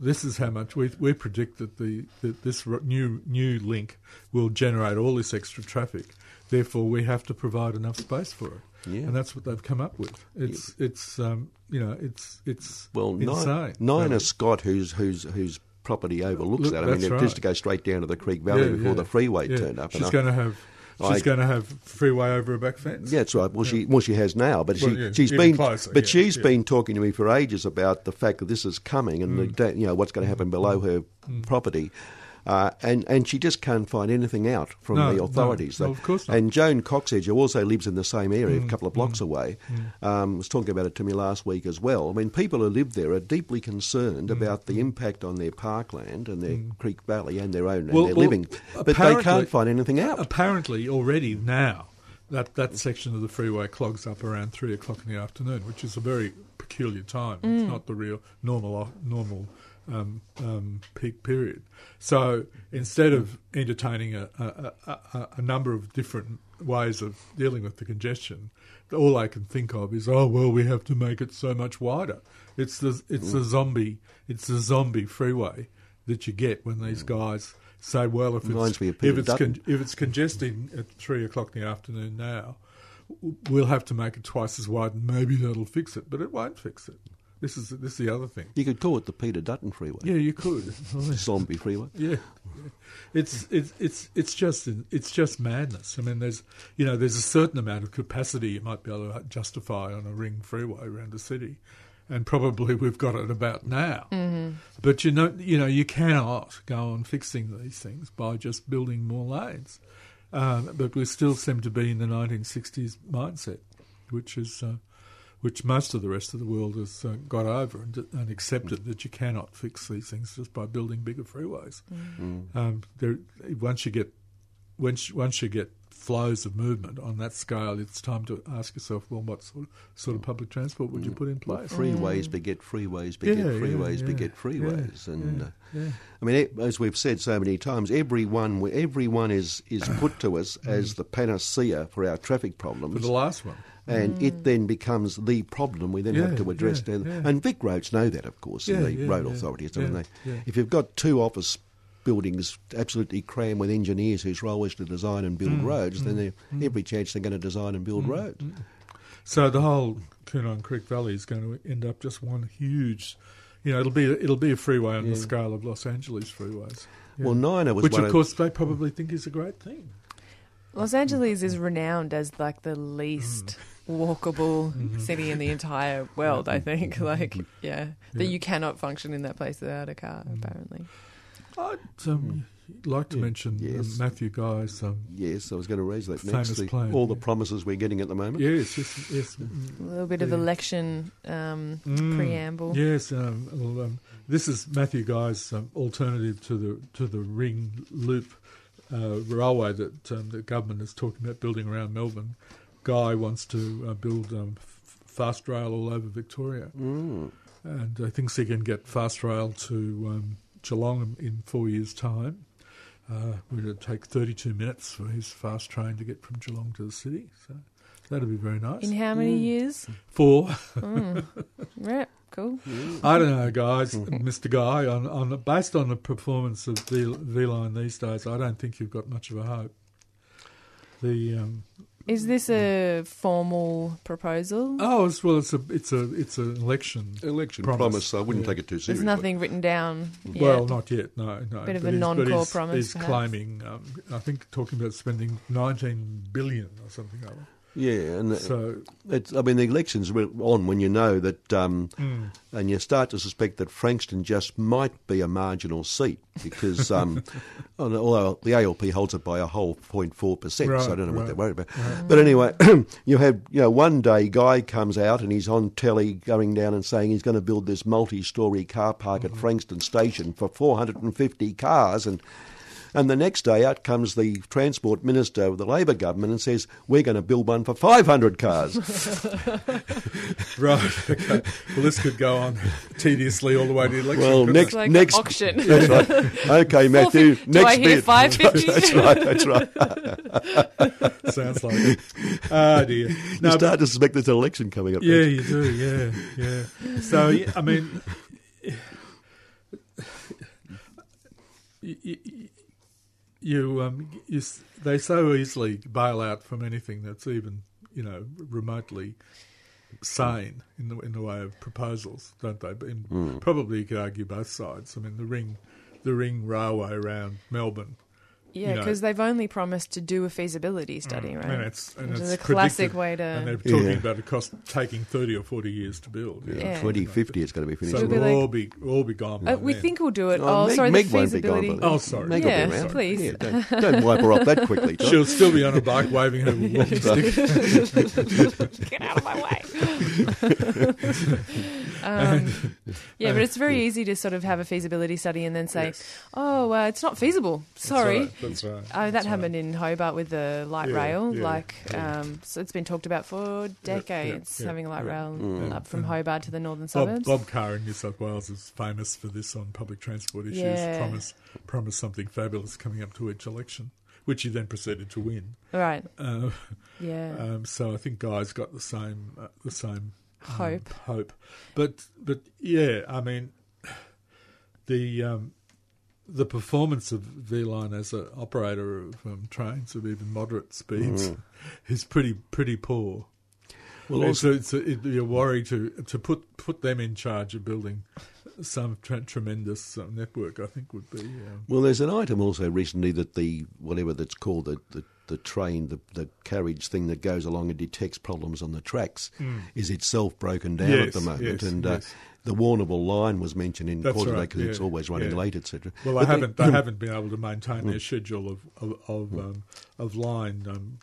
this is how much we we predict that the that this new new link will generate all this extra traffic. Therefore, we have to provide enough space for it. Yeah. And that's what they've come up with. It's it's um, you know it's it's Well, insane. Ni- Nina really. Scott, whose whose whose property overlooks Look, that. I mean, it used to go straight down to the Creek Valley Yeah, before yeah, the freeway yeah. turned up. She's going to have She's I- going to have freeway over her back fence. Yeah, that's right. Well, she well she has now, but Well, she yeah, she's been closer, but yeah, she's yeah. been talking to me for ages about the fact that this is coming and Mm. the, you know what's going to happen below her property. Uh, and and she just can't find anything out from No, the authorities. no, of course not. And Joan Coxsedge, who also lives in the same area, Mm, a couple of blocks away, um, was talking about it to me last week as well. I mean, people who live there are deeply concerned Mm, about the impact on their parkland and their Creek Valley and their own Well, and their well, living, but they can't find anything out. Apparently, already now, that, that section of the freeway clogs up around three o'clock in the afternoon, which is a very peculiar time. It's not the real normal normal um, um, peak period. So instead of entertaining a, a, a, a, number of different ways of dealing with the congestion, all I can think of is, oh well, we have to make it so much wider. It's the it's the zombie it's the zombie freeway that you get when these guys say, well, if it's if it's con- if it's congesting at three o'clock in the afternoon now, we'll have to make it twice as wide, and maybe that'll fix it. But it won't fix it. This is this is the other thing. You could call it the Peter Dutton Freeway, Yeah, you could. zombie freeway. Yeah, it's it's it's it's just it's just madness. I mean, there's you know there's a certain amount of capacity you might be able to justify on a ring freeway around the city, and probably we've got it about now. Mm-hmm. But you know you know you cannot go on fixing these things by just building more lanes. Um, but we still seem to be in the 1960s mindset, which is. Uh, which most of the rest of the world has uh, got over and, and accepted that you cannot fix these things just by building bigger freeways. Um, there, once you get once once you get flows of movement on that scale, it's time to ask yourself, well, what sort of, sort of public transport would you put in Well, place? freeways beget freeways beget Yeah, yeah, freeways yeah, beget yeah, freeways, and uh, yeah. I mean, as we've said so many times, everyone everyone is is put to us as the panacea for our traffic For problems, the last one, and it mm. then becomes the problem we then Yeah, have to address. yeah, down- yeah. And Vic Roads know that, of course, Yeah, and the yeah, road yeah, authorities. don't they? yeah. If you've got two office buildings absolutely crammed with engineers whose role is to design and Mm, build roads, then mm, there mm. every chance they're going to design and build roads. so the whole Koonung Creek Valley is going to end up just one huge. You know, it'll be it'll be a freeway on the scale of Los Angeles freeways. Yeah. Well, Nina was which one of course they probably think is a great thing. Los Angeles is renowned as like the least walkable city in the entire world. I think, like, yeah, that Yeah. you cannot function in that place without a car. Apparently, I'd um, like to mention Yes. um, Matthew Guy's. Um, Yes, I was going to raise that Famous next. the- plan, all the promises we're getting at the moment. yes, yes, yes. a little bit of election um, Mm, preamble. Yes, um, well, um, this is Matthew Guy's um, alternative to the to the ring loop uh, railway that um, the government is talking about building around Melbourne. Guy wants to uh, build um, f- fast rail all over Victoria, Mm. and uh, thinks he can get fast rail to um, Geelong in four years' time. Uh, it would take 32 minutes for his fast train to get from Geelong to the city, so that'd be very nice. In how many years? Four. Mm. yeah, cool. I don't know, guys, Mr. Guy. On, on based on the performance of V, v Line these days, I don't think you've got much of a hope. The um, Is this a formal proposal? oh, it's, well, it's a it's a it's an election. Election Promise. promise. I wouldn't Yeah. take it too seriously. There's nothing written down. Yet. Well, not yet. No, no. Bit of But a non-core he's- promise, He's perhaps. claiming, um, I think, talking about spending 19 billion or something. Like that. Yeah, and uh, So, it's, I mean, the elections were on when you know that, um, mm, and you start to suspect that Frankston just might be a marginal seat because, um, although the ALP holds it by a whole 0.4 percent, so I don't know what they're worried about. But anyway, you have you know one day guy comes out and he's on telly going down and saying he's going to build this multi-story car park Mm-hmm. at Frankston Station for 450 cars and. And the next day out comes the Transport Minister of the Labor government and says, We're going to build one for 500 cars. right. Okay. Well, this could go on tediously all the way to the election. Well, next- It's like next- auction. That's right. Okay, Matthew. Do next I hear bit. 550? That's right. That's right. Sounds like it. Ah, dear. you No, but- start to suspect there's an election coming up. Yeah, you do. Yeah, yeah. So I mean, you, you, um, you, they so easily bail out from anything that's even you know remotely sane in the in the way of proposals, don't they? In, Probably you could argue both sides. I mean, the ring, the ring railway around Melbourne. Yeah, you know, because they've only promised to do a feasibility study, Mm, right? And it's, and Which it's is a classic way to- And they're talking Yeah. about it cost taking thirty or forty years to build. you know, Yeah. something like 2050 that. it's going to be finished. So It'll we'll like- all be we'll all be gone. by Uh, we then. think we'll do it. Oh, Oh, Meg- sorry, Meg the won't be gone by feasibility. then. Oh, sorry. Meg will be around. please. Yeah, don't, don't wipe her off that quickly, John. She'll still be on a bike waving her walking stick. Get out of my way. um, yeah, but it's very easy to sort of have a feasibility study and then say, Yes. "Oh, uh, it's not feasible." Sorry. That's right. Oh, that That's happened in Hobart with the light Yeah, rail. yeah, like, yeah. um, so it's been talked about for decades, yeah, having a light yeah. rail Mm. up from Hobart to the northern Bob, suburbs. Bob Carr in New South Wales is famous for this on public transport issues. Yeah. Promise, promise something fabulous coming up to each election, which he then proceeded to win. Right. Uh, Yeah. um, so I think Guy's got the same uh, the same um, Hope. hope, but but yeah, I mean the um, the performance of V Line as an operator of um, trains of even moderate speeds is pretty pretty poor. Well, also- it's, a, it'd be a worry to to put put them in charge of building some tra- tremendous uh, network. I think would be. Um, Well, there's an item also recently that the whatever that's called the the, the train, the, the carriage thing that goes along and detects problems on the tracks, is itself broken down at the moment. yes, and uh, the Warrnambool line was mentioned in That's cause of right, because it's always running yeah. late, etc. Well, they haven't they haven't been able to maintain their schedule of of of, um, of line um,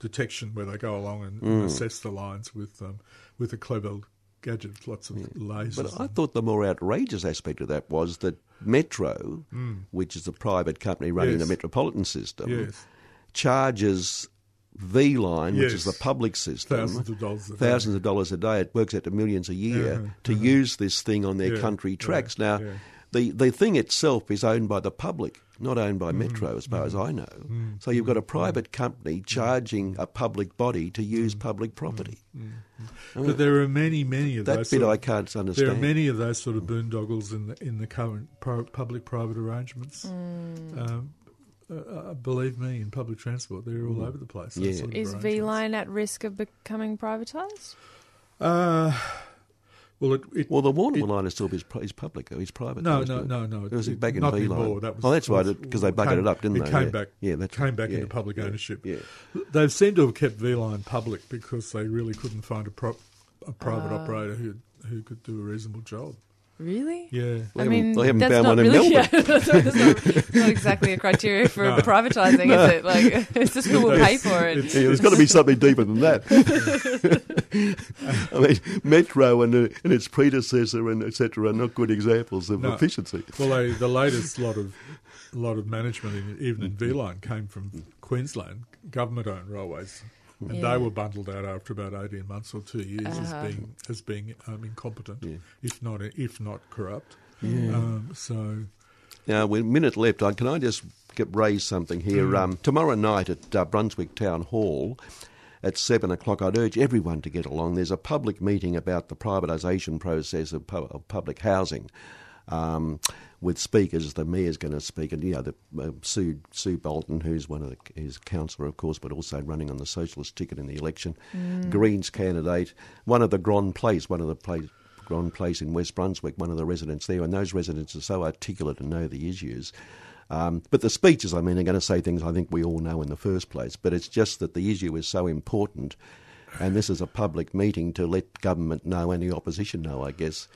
detection where they go along and, and assess the lines with um, with a clever gadget, lots of lasers. But I thought the more outrageous aspect of that was that Metro, which is the private company running the metropolitan system, Yes. Charges V Line, which is the public system, Thousands of dollars a day. of dollars a day. It works out to millions a year Uh-huh, to use this thing on their Yeah, country yeah, tracks. Now, yeah. the the thing itself is owned by the public, not owned Mm-hmm. by Metro, as far as I know. So you've got a private company charging a public body to Mm-hmm. use public property. But there are many, many of That those. bit sort I of- can't understand. There are many of those sort of boondoggles in the in the current pro- public-private arrangements. Mm. Um, uh, uh, believe me, in public transport, they're all over the place. Yeah. sort of Is. V Line at risk of becoming privatised? Uh, well, it, it Well, the Warner line is still is, pu- is public. Though. It's private. No, no, no, no. It was It- back in V line. anymore. That was- oh, that's right, because they buggered it up, didn't it they? came yeah. back- Yeah, that's came back yeah, into public yeah, ownership. Yeah. They seem to have kept V Line public because they really couldn't find a, pro- a private Ah. operator who who could do a reasonable job. Really? Yeah. I mean, they haven't that's not in really, Melbourne. Yeah, that's not, that's not, not exactly a criteria for No. privatising, is it? Like, it's just who will pay for it. It's- Yeah, there's got to be something deeper than that. I mean, Metro and, uh, and its predecessor and etc. are not good examples of No. efficiency. Well, they, the latest lot of lot of management, in, even in V Line, came from Queensland, government-owned railways, and Yeah. they were bundled out after about eighteen months or two years Uh-huh. as being as being um, incompetent, Yeah. if not if not corrupt. Um, so Now, with a minute left, I, can I just get, raise something here? Mm. Um, tomorrow night at uh, Brunswick Town Hall at 7 o'clock, I'd urge everyone to get along. There's a public meeting about the privatisation process of, pu- of public housing. Um, with speakers, the mayor's going to speak, and you know, the, uh, Sue Sue Bolton, who's one of the who's councillor, of course, but also running on the socialist ticket in the election, Greens candidate, one of the Gronn Place, one of the place, Gronn Place in West Brunswick, one of the residents there, and those residents are so articulate and know the issues. Um, but the speeches, I mean, are going to say things I think we all know in the first place. But it's just that the issue is so important, and this is a public meeting to let government know and the opposition know, I guess,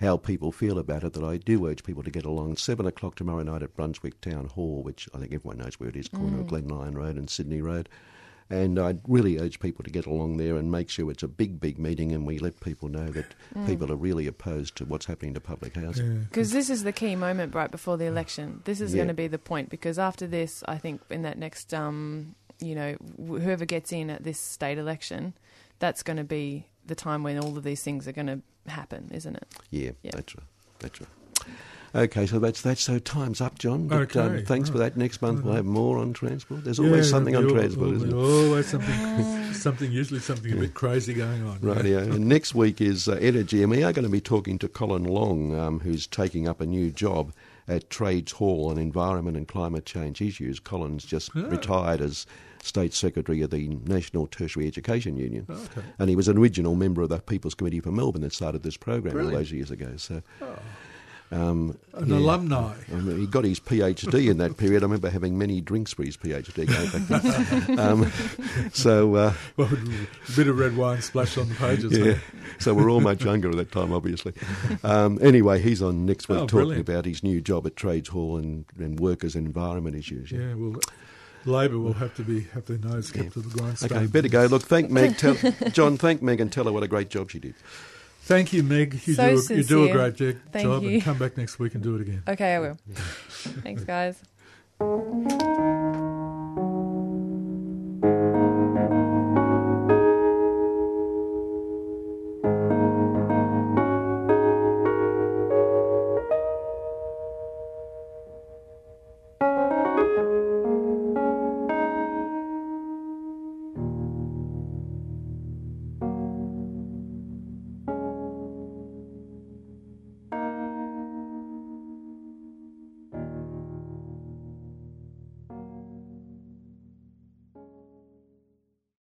how people feel about it. That I do urge people to get along. Seven o'clock tomorrow night at Brunswick Town Hall, which I think everyone knows where it is, corner of Glen Lyon Road and Sydney Road. And I'd really urge people to get along there and make sure it's a big, big meeting and we let people know that people are really opposed to what's happening to public housing. Because this is the key moment right before the election. This is Yeah. going to be the point. Because after this, I think in that next, um, you know, whoever gets in at this state election, that's going to be the time when all of these things are going to happen, isn't it? Yeah, Yeah. that's right. That's right. Okay, so that's that. So time's up, John. But, um, Okay, thanks for that. Next month we'll have more on transport. There's Yeah, always something on there'll transport, al- isn't there? Always something, something. Usually something a bit crazy going on. Right. Yeah. Radio. and next week is uh, energy, and we are going to be talking to Colin Long, um, who's taking up a new job at Trades Hall on environment and climate change issues. Colin's just retired as State Secretary of the National Tertiary Education Union, Okay. and he was an original member of the People's Committee for Melbourne that started this program all those years ago. So. Um, An yeah. alumni. I mean, he got his PhD in that period. I remember having many drinks for his PhD going back then. um, so, uh, Well, a bit of red wine splashed on the pages. yeah, huh? so we're all much younger at that time, obviously. Um, anyway, he's on next week Oh, talking brilliant. about his new job at Trades Hall and, and workers' environment issues. Yeah, well, Labor will have to be have their nose kept to the grindstone. Okay, better go. Look, thank Meg. Tell, John, thank Meg and tell her what a great job she did. Thank you, Meg. You, So do, a, you do a great jo- Thank job, you. and come back next week and do it again. Okay, I will. Thanks, guys.